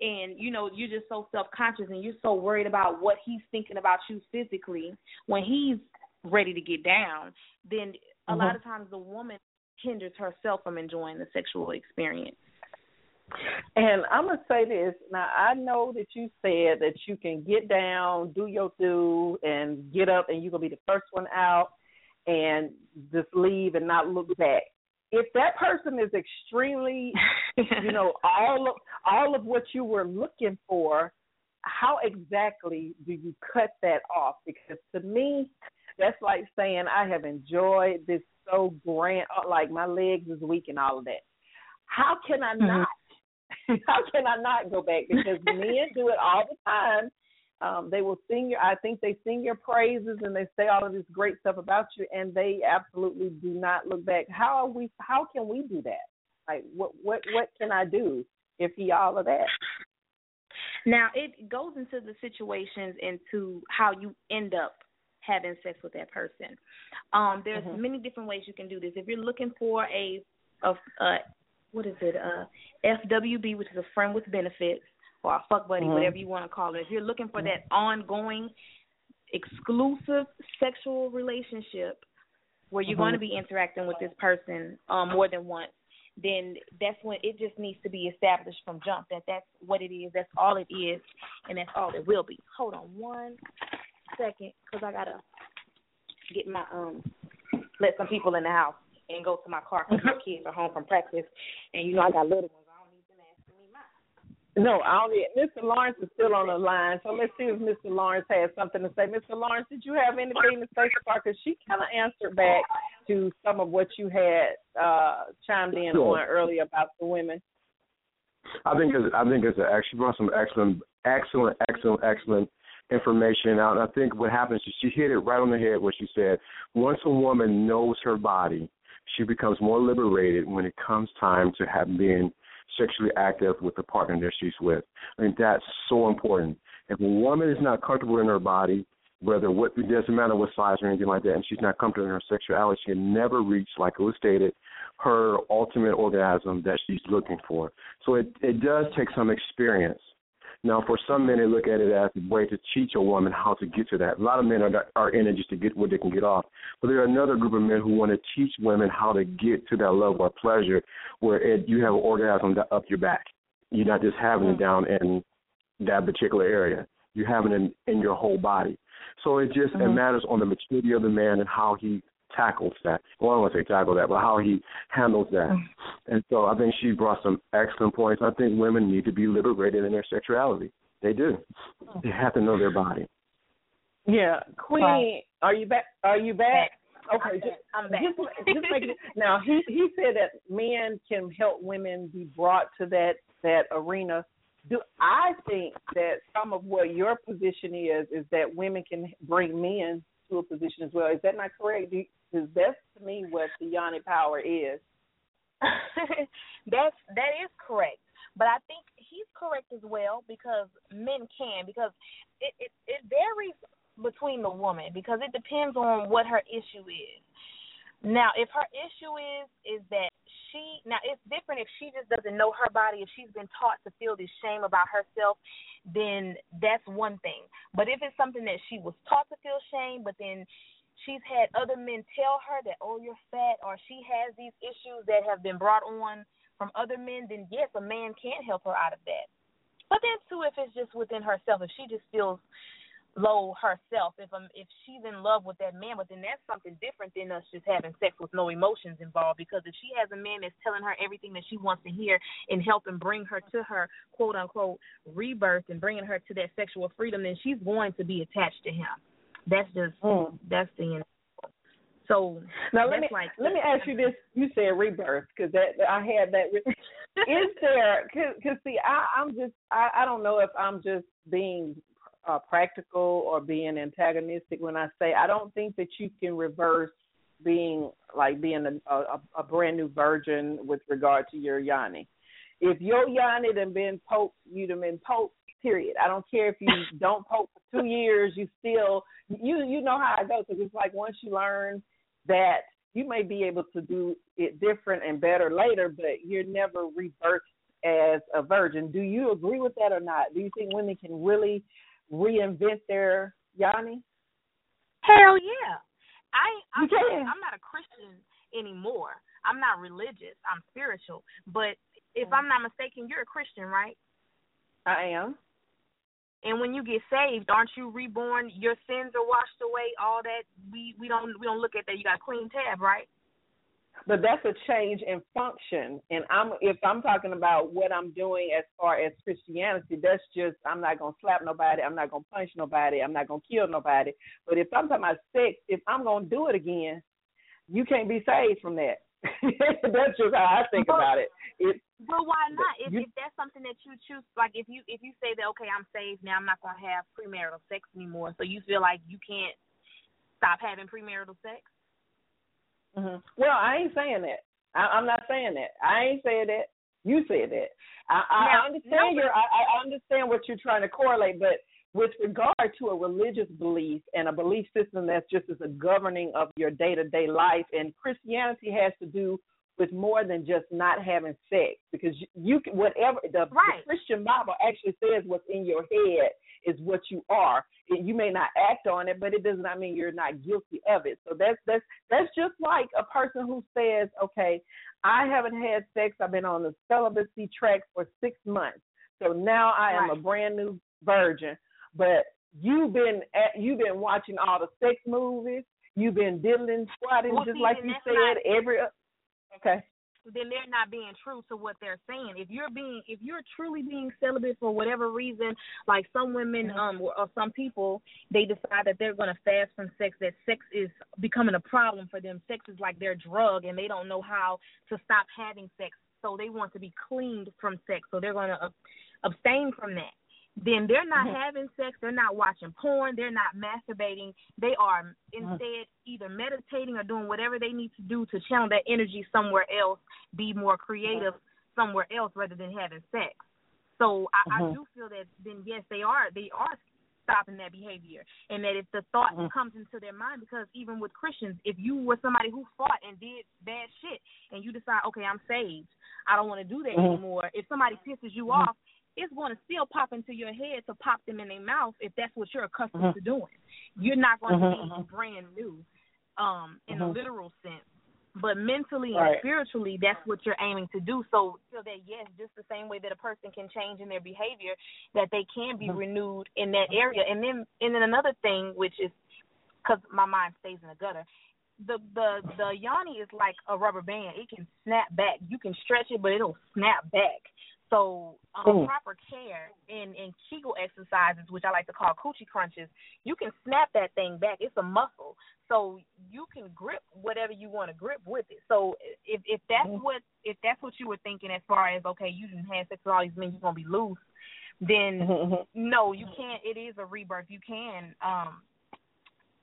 and you know you're just so self-conscious and you're so worried about what he's thinking about you physically when he's ready to get down then a lot Mhm. of times the woman hinders herself from enjoying the sexual experience And I'm gonna say this now. I know that you said that you can get down, do your do, and get up, and you're gonna be the first one out, and just leave and not look back. If that person is extremely, you know, (laughs) all of all of what you were looking for, how exactly do you cut that off? Because to me, that's like saying I have enjoyed this so grand, uh, like my legs is weak and all of that. How can I mm-hmm. not? (laughs) how can I not go back? Because men do it all the time. Um, they will sing your I think they sing your praises and they say all of this great stuff about you and they absolutely do not look back. How are we how can we do that? Like what what what can I do if he all of that? Now it goes into the situations into how you end up having sex with that person. Um, there's Mhm. many different ways you can do this. If you're looking for a, a, a what is it, uh, FWB, which is a friend with benefits, or a fuck buddy, Mhm. whatever you want to call it. If you're looking for that ongoing, exclusive sexual relationship where you're Mhm. going to be interacting with this person um, more than once, then that's when it just needs to be established from jump that that's what it is, that's all it is, and that's all it will be. Hold on one second, because I gotta get my um let some people in the house and go to my car because my kids are home from practice, and you know I got little ones. No, I only Mr. Lawrence is still on the line, so let's see if Mr. Lawrence has something to say. Mr. Lawrence, did you have anything to say so far? Because she kind of answered back to some of what you had uh chimed in Sure. on earlier about the women. I think it's, I think it's a, she brought some excellent, excellent, excellent, excellent information out. And I think what happens is she hit it right on the head. What she said. Once a woman knows her body, she becomes more liberated when it comes time to have being sexually active with the partner that she's with. I mean, that's so important. If a woman is not comfortable in her body, whether what it doesn't matter what size or anything like that, and she's not comfortable in her sexuality, she can never reach, like it was stated, her ultimate orgasm that she's looking for. So it it does take some experience. Now, for some men, they look at it as a way to teach a woman how to get to that. A lot of men are are in it just to get what they can get off, but there are another group of men who want to teach women how to get to that level of pleasure where it, you have an orgasm up your back. You're not just having it down in that particular area. You're having it in, in your whole body. So it just it Mhm. matters on the maturity of the man and how he tackles that. Well, I don't want to say tackle that, but how he handles that. Mm. And so I think she brought some excellent points. I think women need to be liberated in their sexuality. They do. They have to know their body. Yeah, Queen, are you back? Are you back? Okay, just, I'm back. Just, just make it, (laughs) now he he said that men can help women be brought to that that arena. Do I think that some of what your position is is that women can bring men to a position as well? Is that not correct? Because that's to me what the Yoni power is. (laughs) That's that is correct. But I think he's correct as well because men can because it, it it varies between the woman because it depends on what her issue is. Now, if her issue is is that she now it's different if she just doesn't know her body, if she's been taught to feel this shame about herself, then that's one thing. But if it's something that she was taught to feel shame, but then she's had other men tell her that oh you're fat or she has these issues that have been brought on from other men, then yes, a man can help her out of that. But then too, if it's just within herself, if she just feels low herself, if um if she's in love with that man, but then that's something different than us just having sex with no emotions involved. Because if she has a man that's telling her everything that she wants to hear and helping bring her to her quote unquote rebirth and bringing her to that sexual freedom, then she's going to be attached to him. That's just that's the end. So Now let me like let me ask you this: You said rebirth because that I had that. Re- (laughs) is there? Because see, I, I'm just I, I don't know if I'm just being uh, practical or being antagonistic when I say I don't think that you can reverse being like being a, a, a brand new virgin with regard to your yoni. If your yoni done been poked, you'd have been poked. Period. I don't care if you (laughs) don't poke for two years. You still you you know how it goes because it's like once you learn that you may be able to do it different and better later, but you're never rebirthed as a virgin. Do you agree with that or not? Do you think women can really reinvent their yoni? Hell yeah. I I'm, You can. I'm not a Christian anymore. I'm not religious. I'm spiritual. But if I'm not mistaken, you're a Christian, right? I am. And when you get saved, aren't you reborn? Your sins are washed away. All that we we don't we don't look at that. You got a clean tab, right? But that's a change in function. And I'm if I'm talking about what I'm doing as far as Christianity, that's just I'm not gonna slap nobody, I'm not gonna punch nobody, I'm not gonna kill nobody. But if I'm talking about sex, if I'm gonna do it again, you can't be saved from that. (laughs) that's just how I think but, about it. it. But why not? If, you, if that's something that you choose, like if you if you say that okay, I'm saved now, I'm not gonna have premarital sex anymore. So you feel like you can't stop having premarital sex? Mm-hmm. Well, I ain't saying that. I, I'm not saying that. I ain't saying that. You said that. I, I now, understand no, your. I, I understand what you're trying to correlate, but with regard to a religious belief and a belief system that's just as a governing of your day to day life, and Christianity has to do with more than just not having sex because you, you can whatever the, right. the Christian Bible actually says what's in your head is what you are. You may not act on it, but it does not mean you're not guilty of it. So that's that's that's just like a person who says, okay, I haven't had sex. I've been on the celibacy track for six months, so now I am right. a brand new virgin. But you've been at, you've been watching all the sex movies. You've been diddling, squatting, well, just see, like you said. Not, every okay then they're not being true to what they're saying. If you're being if you're truly being celibate for whatever reason, like some women mm-hmm. um or some people, they decide that they're going to fast from sex that sex is becoming a problem for them. Sex is like their drug and they don't know how to stop having sex. So they want to be cleaned from sex. So they're going to abstain from that then they're not mm-hmm. having sex, they're not watching porn, they're not masturbating. They are mm-hmm. instead either meditating or doing whatever they need to do to channel that energy somewhere else, be more creative mm-hmm. somewhere else rather than having sex. So I, I mm-hmm. do feel that then yes, they are they are stopping that behavior, and that if the thought mm-hmm. comes into their mind, because even with Christians, if you were somebody who fought and did bad shit, and you decide, okay, I'm saved, I don't want to do that Mm-hmm. anymore. If somebody pisses you off, it's going to still pop into your head to pop them in their mouth if that's what you're accustomed mm-hmm. to doing. You're not going mm-hmm. to be brand new um in a mm-hmm. literal sense. But mentally right. and spiritually, that's what you're aiming to do. So, so that yes, just the same way that a person can change in their behavior, that they can be mm-hmm. renewed in that area. And then, and then another thing, which is because my mind stays in the gutter, the the the yoni is like a rubber band. It can snap back. You can stretch it, but it'll snap back. So um, Mm. proper care in in Kegel exercises, which I like to call coochie crunches, you can snap that thing back. It's a muscle, so you can grip whatever you want to grip with it. So if if that's Mm. what if that's what you were thinking as far as okay, you didn't have sex with all these men, you're gonna be loose. Then Mm-hmm. no, you can't. It is a rebirth. You can um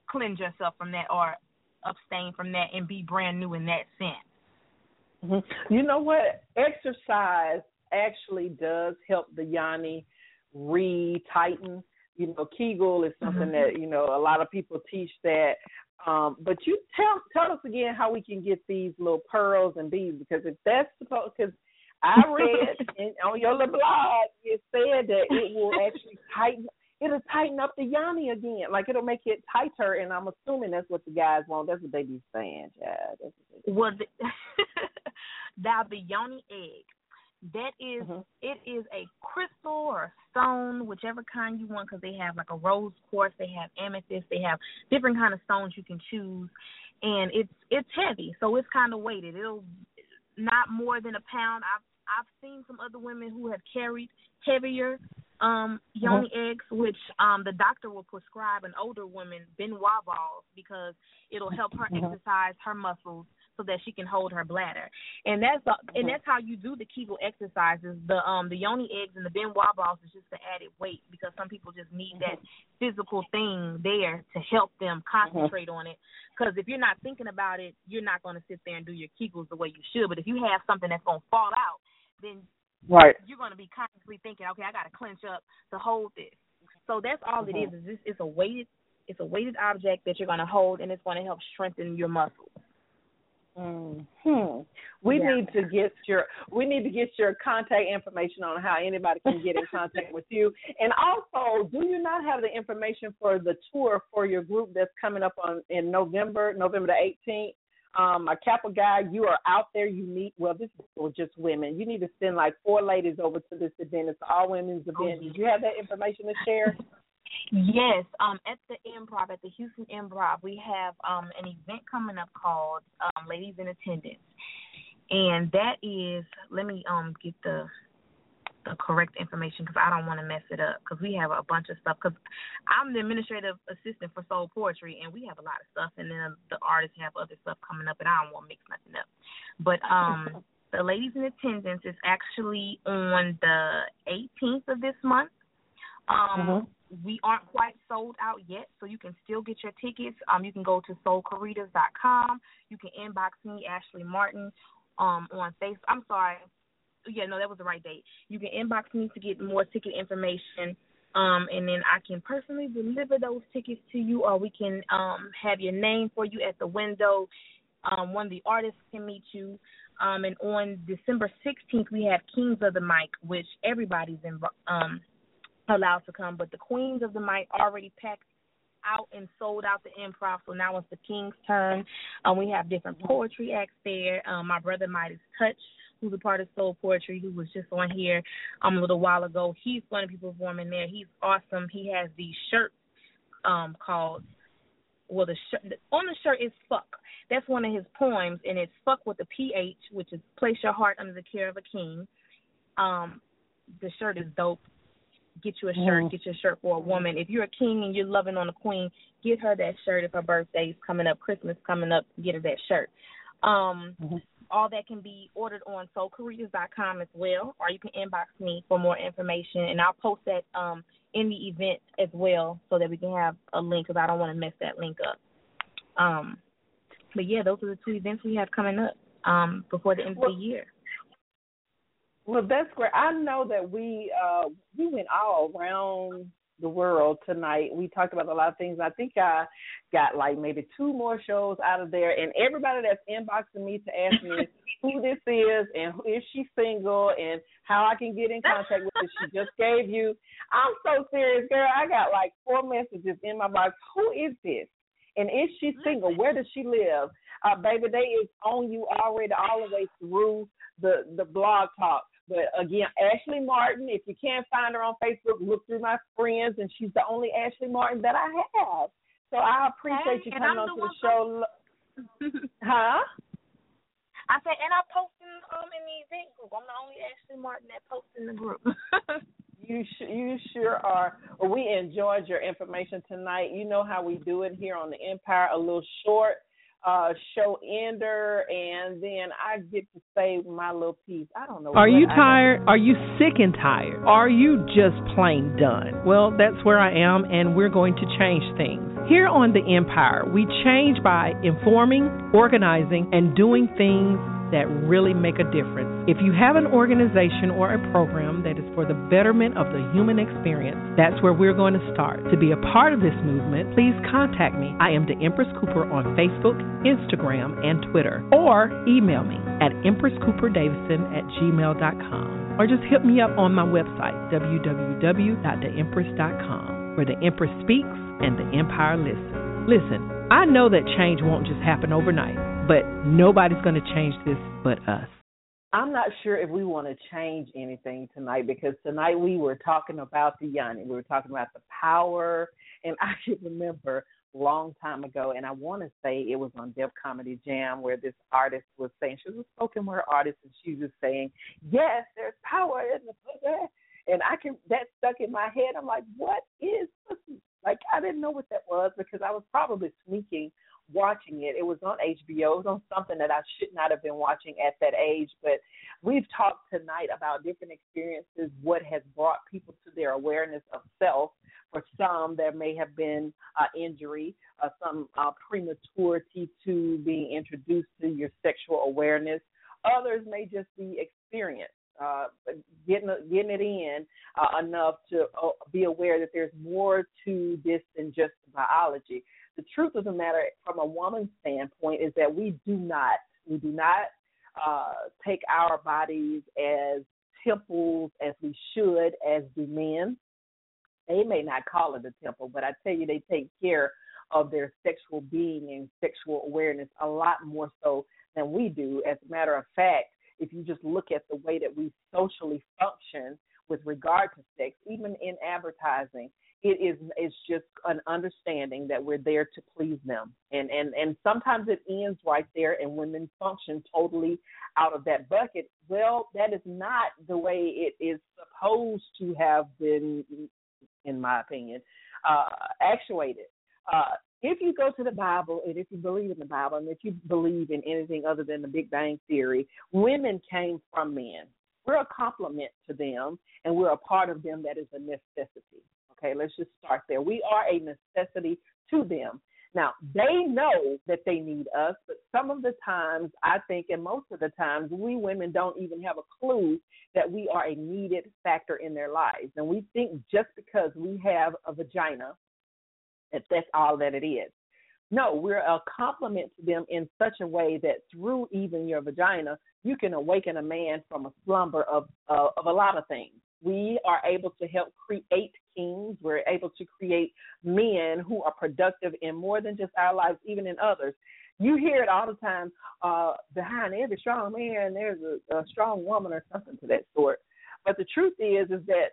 cleanse yourself from that or abstain from that and be brand new in that sense. Mm-hmm. You know what? Exercise actually does help the yoni re-tighten. You know, Kegel is something Mm-hmm. that you know a lot of people teach that. Um, but you tell tell us again how we can get these little pearls and beads because if that's supposed because I read (laughs) in, on your little blog it said that it will actually tighten it'll tighten up the yoni again like it'll make it tighter and I'm assuming that's what the guys want that's what they be saying yeah that's what they well the, (laughs) now the yoni egg that is- Mhm. it is a crystal or a stone whichever kind you want because they have like a rose quartz they have amethyst they have different kind of stones you can choose and it's it's heavy so it's kind of weighted it'll not more than a pound i've i've seen some other women who have carried heavier um yoni eggs which um the doctor will prescribe an older woman ben wa balls because it'll help her Mhm. exercise her muscles so that she can hold her bladder and that's the, and that's how you do the kegel exercises the um the yoni eggs and the ben wa balls is just the added weight because some people just need that physical thing there to help them concentrate on it because if you're not thinking about it you're not going to sit there and do your kegels the way you should but if you have something that's going to fall out then Right. you're going to be constantly thinking, okay, I got to clench up to hold this. So that's all it is. Mhm. Is this it's a weighted it's a weighted object that you're going to hold, and it's going to help strengthen your muscles. Hmm. We Yeah. need to get your we need to get your contact information on how anybody can get in contact with you. And also, do you not have the information for the tour for your group that's coming up on in November, November the eighteenth? Um, a Kappa guy, you are out there. You need well, this is just women. You need to send like four ladies over to this event. It's all women's event. Did you have that information to share? Yes, um, at the Improv, at the Houston Improv, we have um an event coming up called um, Ladies in Attendance, and that is let me um get the the correct information because I don't want to mess it up because we have a bunch of stuff. Because I'm the administrative assistant for Soul Poetry, and we have a lot of stuff, and then the artists have other stuff coming up, and I don't want to mix nothing up. But um, (laughs) the ladies in attendance is actually on the 18th of this month. Um, Mhm. We aren't quite sold out yet, so you can still get your tickets. Um, you can go to soulcaritas.com. You can inbox me, Ashley Martin, um, on Facebook. I'm sorry. Yeah, no, that was the right date. You can inbox me to get more ticket information. Um, and then I can personally deliver those tickets to you, or we can um, have your name for you at the window. Um, one of the artists can meet you. Um, and on December 16th, we have Kings of the Mic, which everybody's in, um, allowed to come, but the Queens of the Mic already packed out and sold out the improv, so now it's the King's turn. Um, we have different poetry acts there. Um, my brother Midas Touch, who's a part of Soul Poetry, who was just on here um, a little while ago, he's going to be performing there. He's awesome. He has these shirts um, called well the shirt on the shirt is fuck. That's one of his poems and it's fuck with the PH, which is place your heart under the care of a king. Um the shirt is dope. Get you a shirt, Mhm. get your shirt for a woman. If you're a king and you're loving on a queen, get her that shirt if her birthday's coming up, Christmas coming up, get her that shirt. Um all that can be ordered on soulcaritas.com as well, or you can inbox me for more information, and I'll post that um, in the event as well so that we can have a link because I don't want to mess that link up. Um, but yeah, those are the two events we have coming up um, before the end of the year. Well, that's great. I know that we uh we went all around the world tonight. We talked about a lot of things. I think I got like maybe two more shows out of there, and everybody that's inboxing me to ask me (laughs) who this is and who, is she single and how I can get in contact with her. She just gave you. I'm so serious, girl. I got like four messages in my box. Who is this? And is she single? Where does she live? Uh, baby, they is on you already all the way through the the blog talk. But again, Ashley Martin, if you can't find her on Facebook, look through my friends, and she's the only Ashley Martin that I have. So I appreciate you Hey, and coming I'm on the to the show. (laughs) huh? I said, and I post in um in the event group. I'm the only Ashley Martin that posts in the group. (laughs) You sh- you sure are. Well, we enjoyed your information tonight. You know how we do it here on the Empire. A little short uh show ender, and then I get to say my little piece. I don't know. Are you tired? Are you sick and tired? Are you just plain done? Well, that's where I am, and we're going to change things. Here on The Empire, we change by informing, organizing, and doing things that really make a difference. If you have an organization or a program that is for the betterment of the human experience, that's where we're going to start. To be a part of this movement, please contact me. I am the Empress Cooper on Facebook, Instagram, and Twitter, or email me at empresscooperdavison at gmail.com, or just hit me up on my website, www.theempress.com, where the Empress speaks and the Empire listens. Listen, I know that change won't just happen overnight, but nobody's going to change this but us. I'm not sure if we want to change anything tonight because tonight we were talking about the yoni. We were talking about the power, and (laughs) I can remember long time ago, and I want to say it was on Def Comedy Jam where this artist was saying she was a spoken word artist, and she was saying, "Yes, there's power in the pussy," and I can that stuck in my head. I'm like, "What is pussy?" Like I didn't know what that was because I was probably sneaking watching it. It was on HBO. It was on something that I should not have been watching at that age. But we've talked tonight about different experiences, what has brought people to their awareness of self. For some, there may have been uh, injury, uh, some uh, prematurity to being introduced to your sexual awareness. Others may just be experience. Uh, getting getting it in uh, enough to uh, be aware that there's more to this than just biology the truth of the matter from a woman's standpoint is that we do not we do not uh take our bodies as temples as we should as do men. They may not call it a temple but i tell you they take care of their sexual being and sexual awareness a lot more so than we do. As a matter of fact if you just look at the way that we socially function with regard to sex even in advertising it is it's just an understanding that we're there to please them and and and sometimes it ends right there and women function totally out of that bucket. Well, that is not the way it is supposed to have been, in my opinion, uh, actuated. Uh, if you go to the Bible and if you believe in the Bible and if you believe in anything other than the Big Bang Theory, women came from men. We're a complement to them and we're a part of them that is a necessity. Okay, let's just start there. We are a necessity to them. Now, they know that they need us, but some of the times, I think, and most of the times, we women don't even have a clue that we are a needed factor in their lives. And we think just because we have a vagina, that that's all that it is. No, we're a complement to them in such a way that through even your vagina, you can awaken a man from a slumber of uh, of a lot of things. We are able to help create We're able to create men who are productive in more than just our lives, even in others. You hear it all the time. Uh, behind every strong man, there's a, a strong woman or something to that sort. But the truth is, is that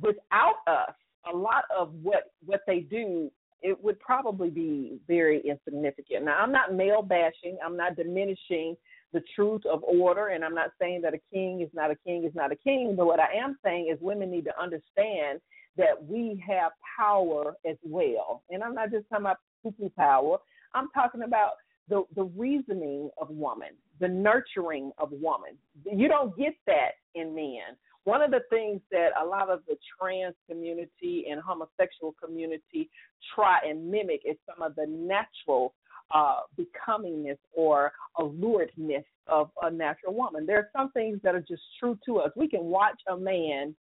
without us, a lot of what what they do it would probably be very insignificant. Now, I'm not male bashing. I'm not diminishing the truth of order, and I'm not saying that a king is not a king is not a king. But what I am saying is women need to understand that we have power as well. And I'm not just talking about cuckoo power. I'm talking about the the reasoning of woman, the nurturing of woman. You don't get that in men. One of the things that a lot of the trans community and homosexual community try and mimic is some of the natural uh, becomingness or alluredness of a natural woman. There are some things that are just true to us. We can watch a man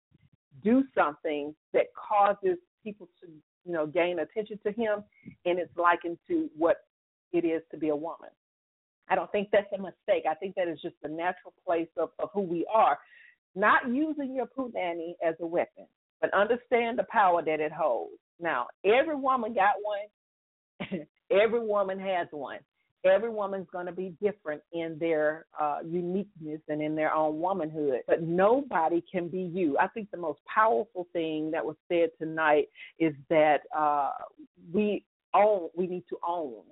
do something that causes people to, you know, gain attention to him, and it's likened to what it is to be a woman. I don't think that's a mistake. I think that is just the natural place of, of who we are. Not using your poo nanny as a weapon, but understand the power that it holds. Now, every woman got one. (laughs) every woman has one every woman's going to be different in their uh, uniqueness and in their own womanhood, but nobody can be you. I think the most powerful thing that was said tonight is that uh, we own, we need to own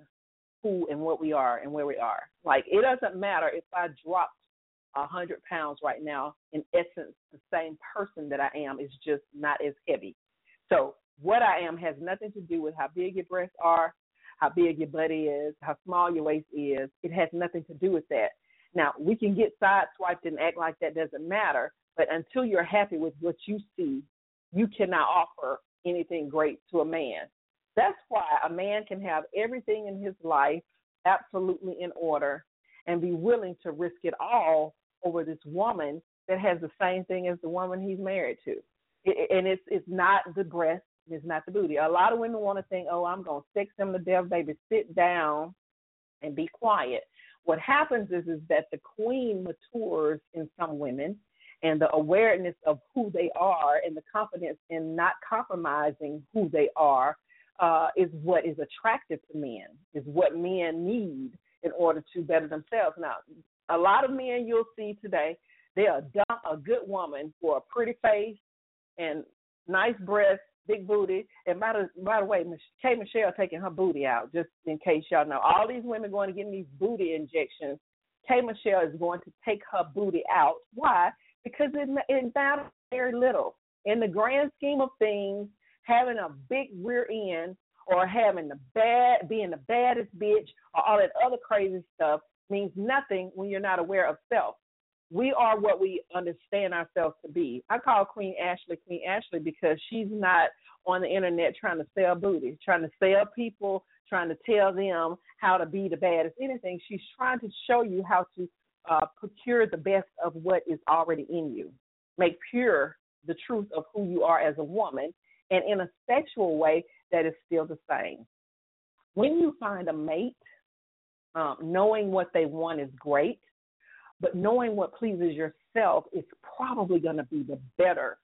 who and what we are and where we are. Like it doesn't matter if I dropped a hundred pounds right now. In essence, the same person that I am is just not as heavy. So what I am has nothing to do with how big your breasts are, how big your butt is, how small your waist is. It has nothing to do with that. Now, we can get sideswiped and act like that doesn't matter, but until you're happy with what you see, you cannot offer anything great to a man. That's why a man can have everything in his life absolutely in order and be willing to risk it all over this woman that has the same thing as the woman he's married to. and it's it's not the breast, it's not the booty. A lot of women want to think, oh, I'm going to sex them to death, baby. Sit down and be quiet. What happens is is that the queen matures in some women, and the awareness of who they are and the confidence in not compromising who they are uh, is what is attractive to men. Is what men need in order to better themselves. Now, a lot of men you'll see today, they'll dump a good woman for a pretty face and nice breasts big booty. And by the by the way, K Michelle taking her booty out, just in case y'all know. All these women going to get these booty injections. K Michelle is going to take her booty out. Why? Because it it matters very little in the grand scheme of things. Having a big rear end or having the bad, being the baddest bitch or all that other crazy stuff means nothing when you're not aware of self we are what we understand ourselves to be. I call Queen Ashley Queen Ashley because she's not on the internet trying to sell booty, trying to sell people, trying to tell them how to be the baddest anything. She's trying to show you how to uh, procure the best of what is already in you, make pure the truth of who you are as a woman, and in a sexual way that is still the same. When you find a mate, um, knowing what they want is great but knowing what pleases yourself is probably going to be the better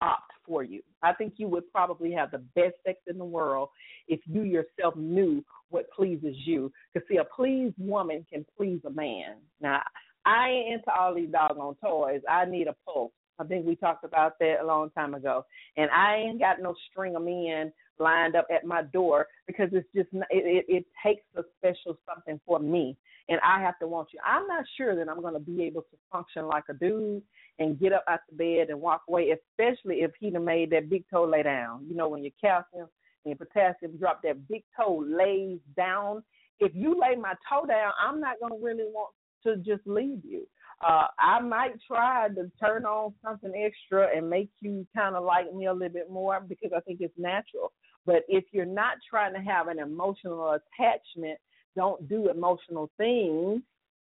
opt for you. I think you would probably have the best sex in the world if you yourself knew what pleases you. Because, see, a pleased woman can please a man. Now, I ain't into all these doggone toys. I need a pulse. I think we talked about that a long time ago. And I ain't got no string of men lined up at my door because it's just it, it, it takes a special something for me and I have to want you. I'm not sure that I'm going to be able to function like a dude and get up out the bed and walk away, especially if he'd have made that big toe lay down. You know, when your calcium and your potassium drop, that big toe lays down. If you lay my toe down, I'm not going to really want to just leave you. Uh, I might try to turn on something extra and make you kind of like me a little bit more because I think it's natural. But if you're not trying to have an emotional attachment, don't do emotional things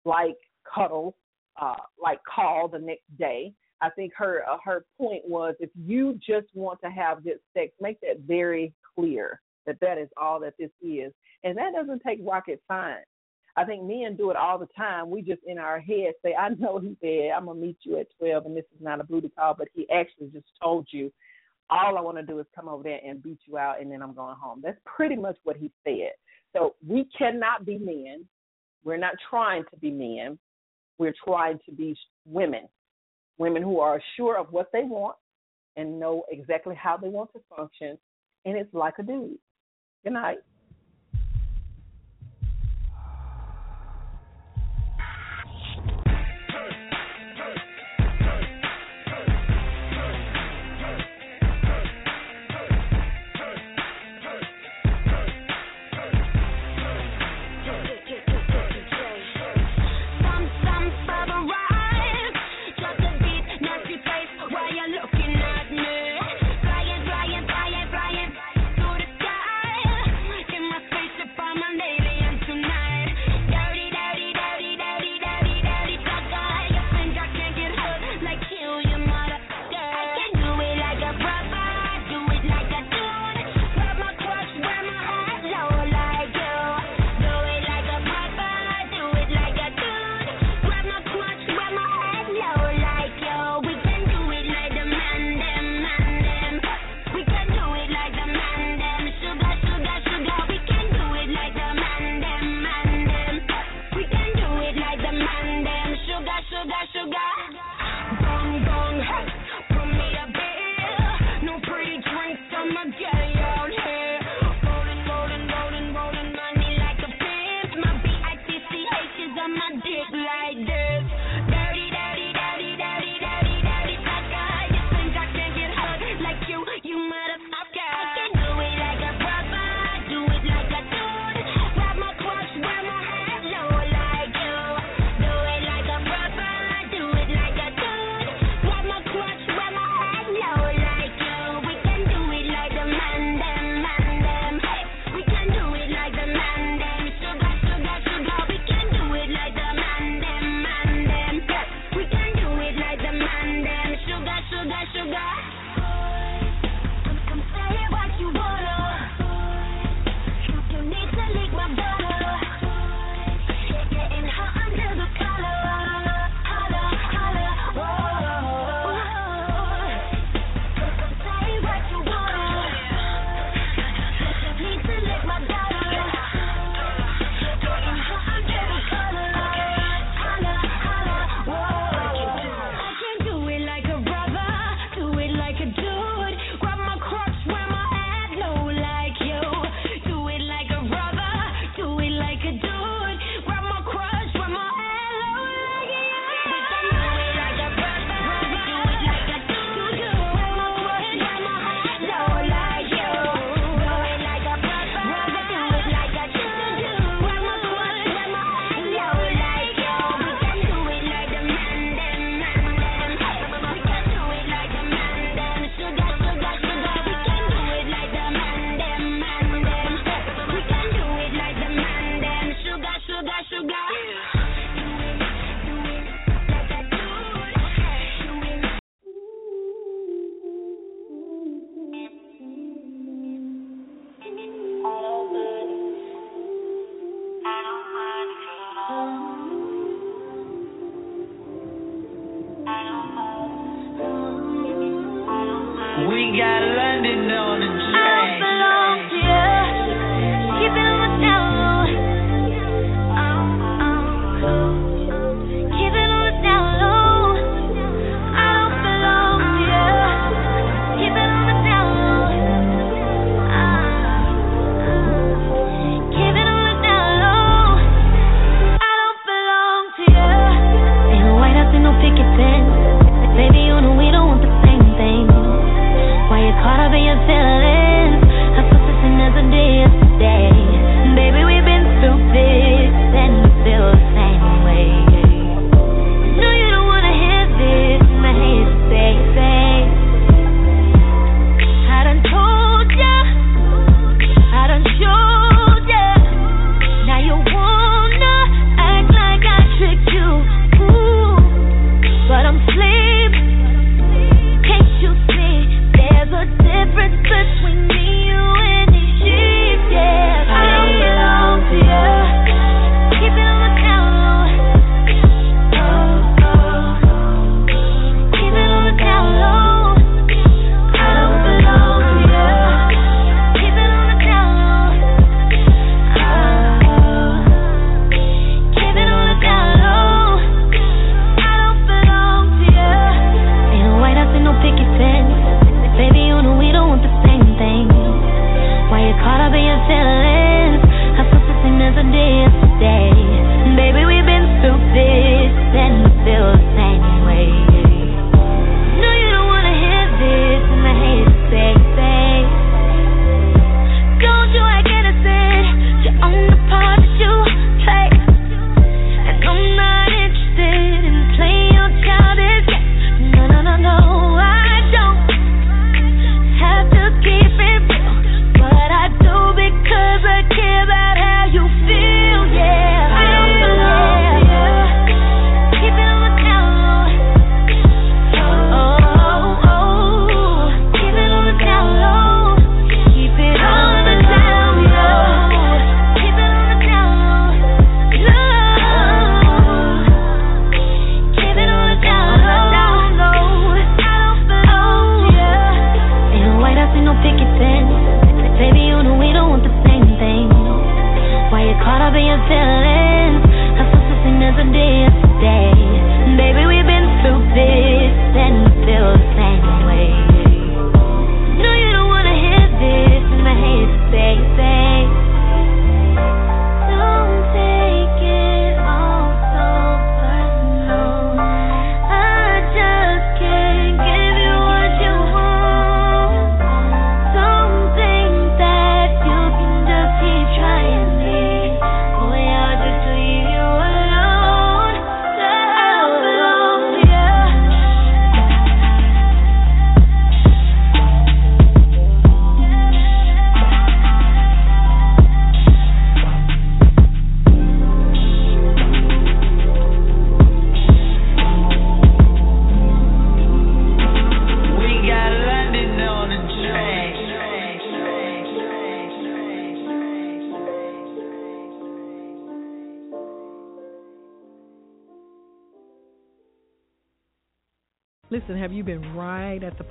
like cuddle, uh, like call the next day. I think her uh, her point was if you just want to have good sex, make that very clear that that is all that this is, and that doesn't take rocket science. I think men do it all the time. We just in our head say, I know he said I'm gonna meet you at twelve and this is not a booty call, but he actually just told you all I want to do is come over there and beat you out and then I'm going home. That's pretty much what he said. So we cannot be men. We're not trying to be men. We're trying to be women. Women who are sure of what they want and know exactly how they want to function. And it's like a dude. Good night.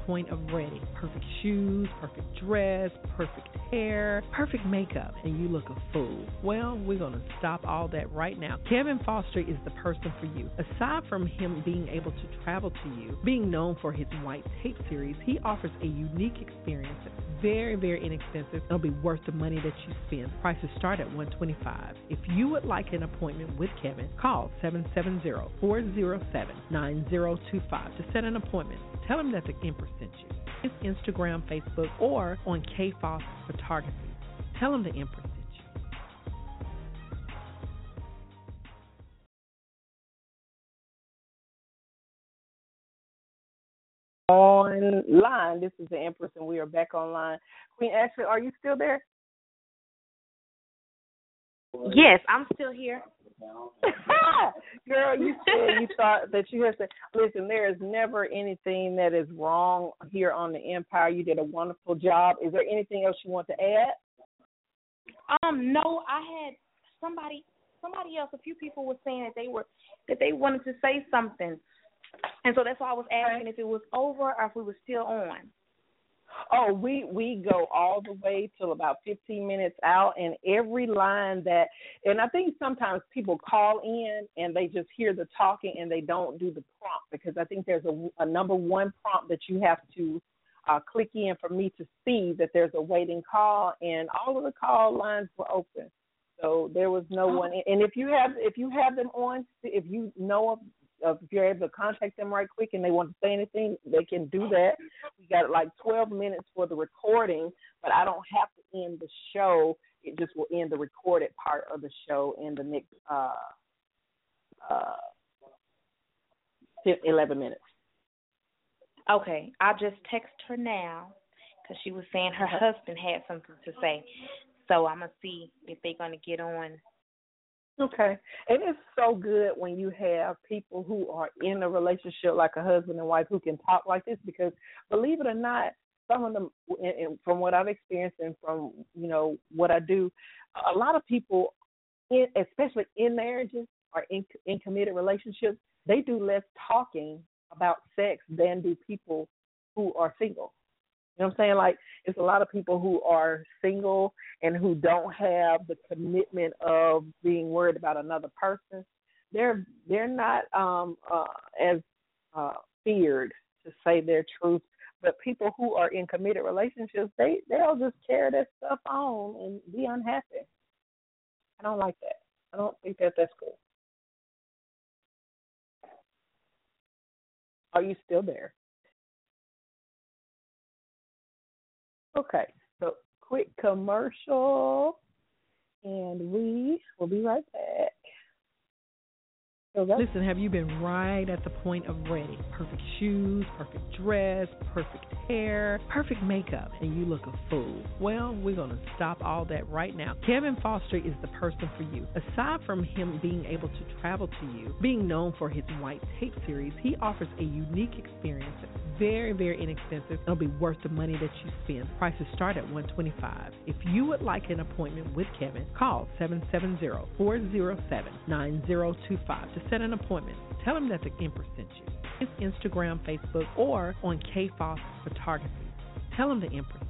Point of ready? Perfect shoes, perfect dress, perfect hair, perfect makeup, and you look a fool. Well, we're going to stop all that right now. Kevin Foster is the person for you. Aside from him being able to travel to you, being known for his white tape series, he offers a unique experience very, very inexpensive. It'll be worth the money that you spend. Prices start at 125. If you would like an appointment with Kevin, call 770-407-9025 to set an appointment. Tell him that the Empress sent you. His Instagram, Facebook, or on K Foss Photography. Tell him the Empress you. This is the Empress, and we are back online. Queen Ashley, are you still there? Yes, I'm still here. (laughs) Girl, you said you thought that you had said, listen, there is never anything that is wrong here on the Empire. You did a wonderful job. Is there anything else you want to add? Um, no, I had somebody somebody else, a few people were saying that they were that they wanted to say something. And so that's why I was asking if it was over or if we were still on. Oh, we we go all the way till about 15 minutes out, and every line that, and I think sometimes people call in and they just hear the talking and they don't do the prompt because I think there's a, a number one prompt that you have to uh, click in for me to see that there's a waiting call, and all of the call lines were open, so there was no one. And if you have if you have them on, if you know of if you're able to contact them right quick and they want to say anything, they can do that. We got like 12 minutes for the recording, but I don't have to end the show. It just will end the recorded part of the show in the next uh, uh, 11 minutes. Okay, I'll just text her now because she was saying her husband had something to say. So I'm gonna see if they're gonna get on Okay. And it's so good when you have people who are in a relationship like a husband and wife who can talk like this because believe it or not, some of them and from what I've experienced and from, you know, what I do, a lot of people in, especially in marriages or in in committed relationships, they do less talking about sex than do people who are single. You know what I'm saying? Like it's a lot of people who are single and who don't have the commitment of being worried about another person. They're they're not um uh as uh feared to say their truth. But people who are in committed relationships, they they'll just carry that stuff on and be unhappy. I don't like that. I don't think that that's cool. Are you still there? Okay, so quick commercial, and we will be right back. Listen, have you been right at the point of ready? Perfect shoes, perfect dress, perfect hair, perfect makeup, and you look a fool. Well, we're going to stop all that right now. Kevin Foster is the person for you. Aside from him being able to travel to you, being known for his white tape series, he offers a unique experience that's very, very inexpensive. It'll be worth the money that you spend. Prices start at 125. If you would like an appointment with Kevin, call 770-407-9025 to set an appointment. Tell him that the Empress sent you. His Instagram, Facebook, or on K Foss Photography. Tell him the Empress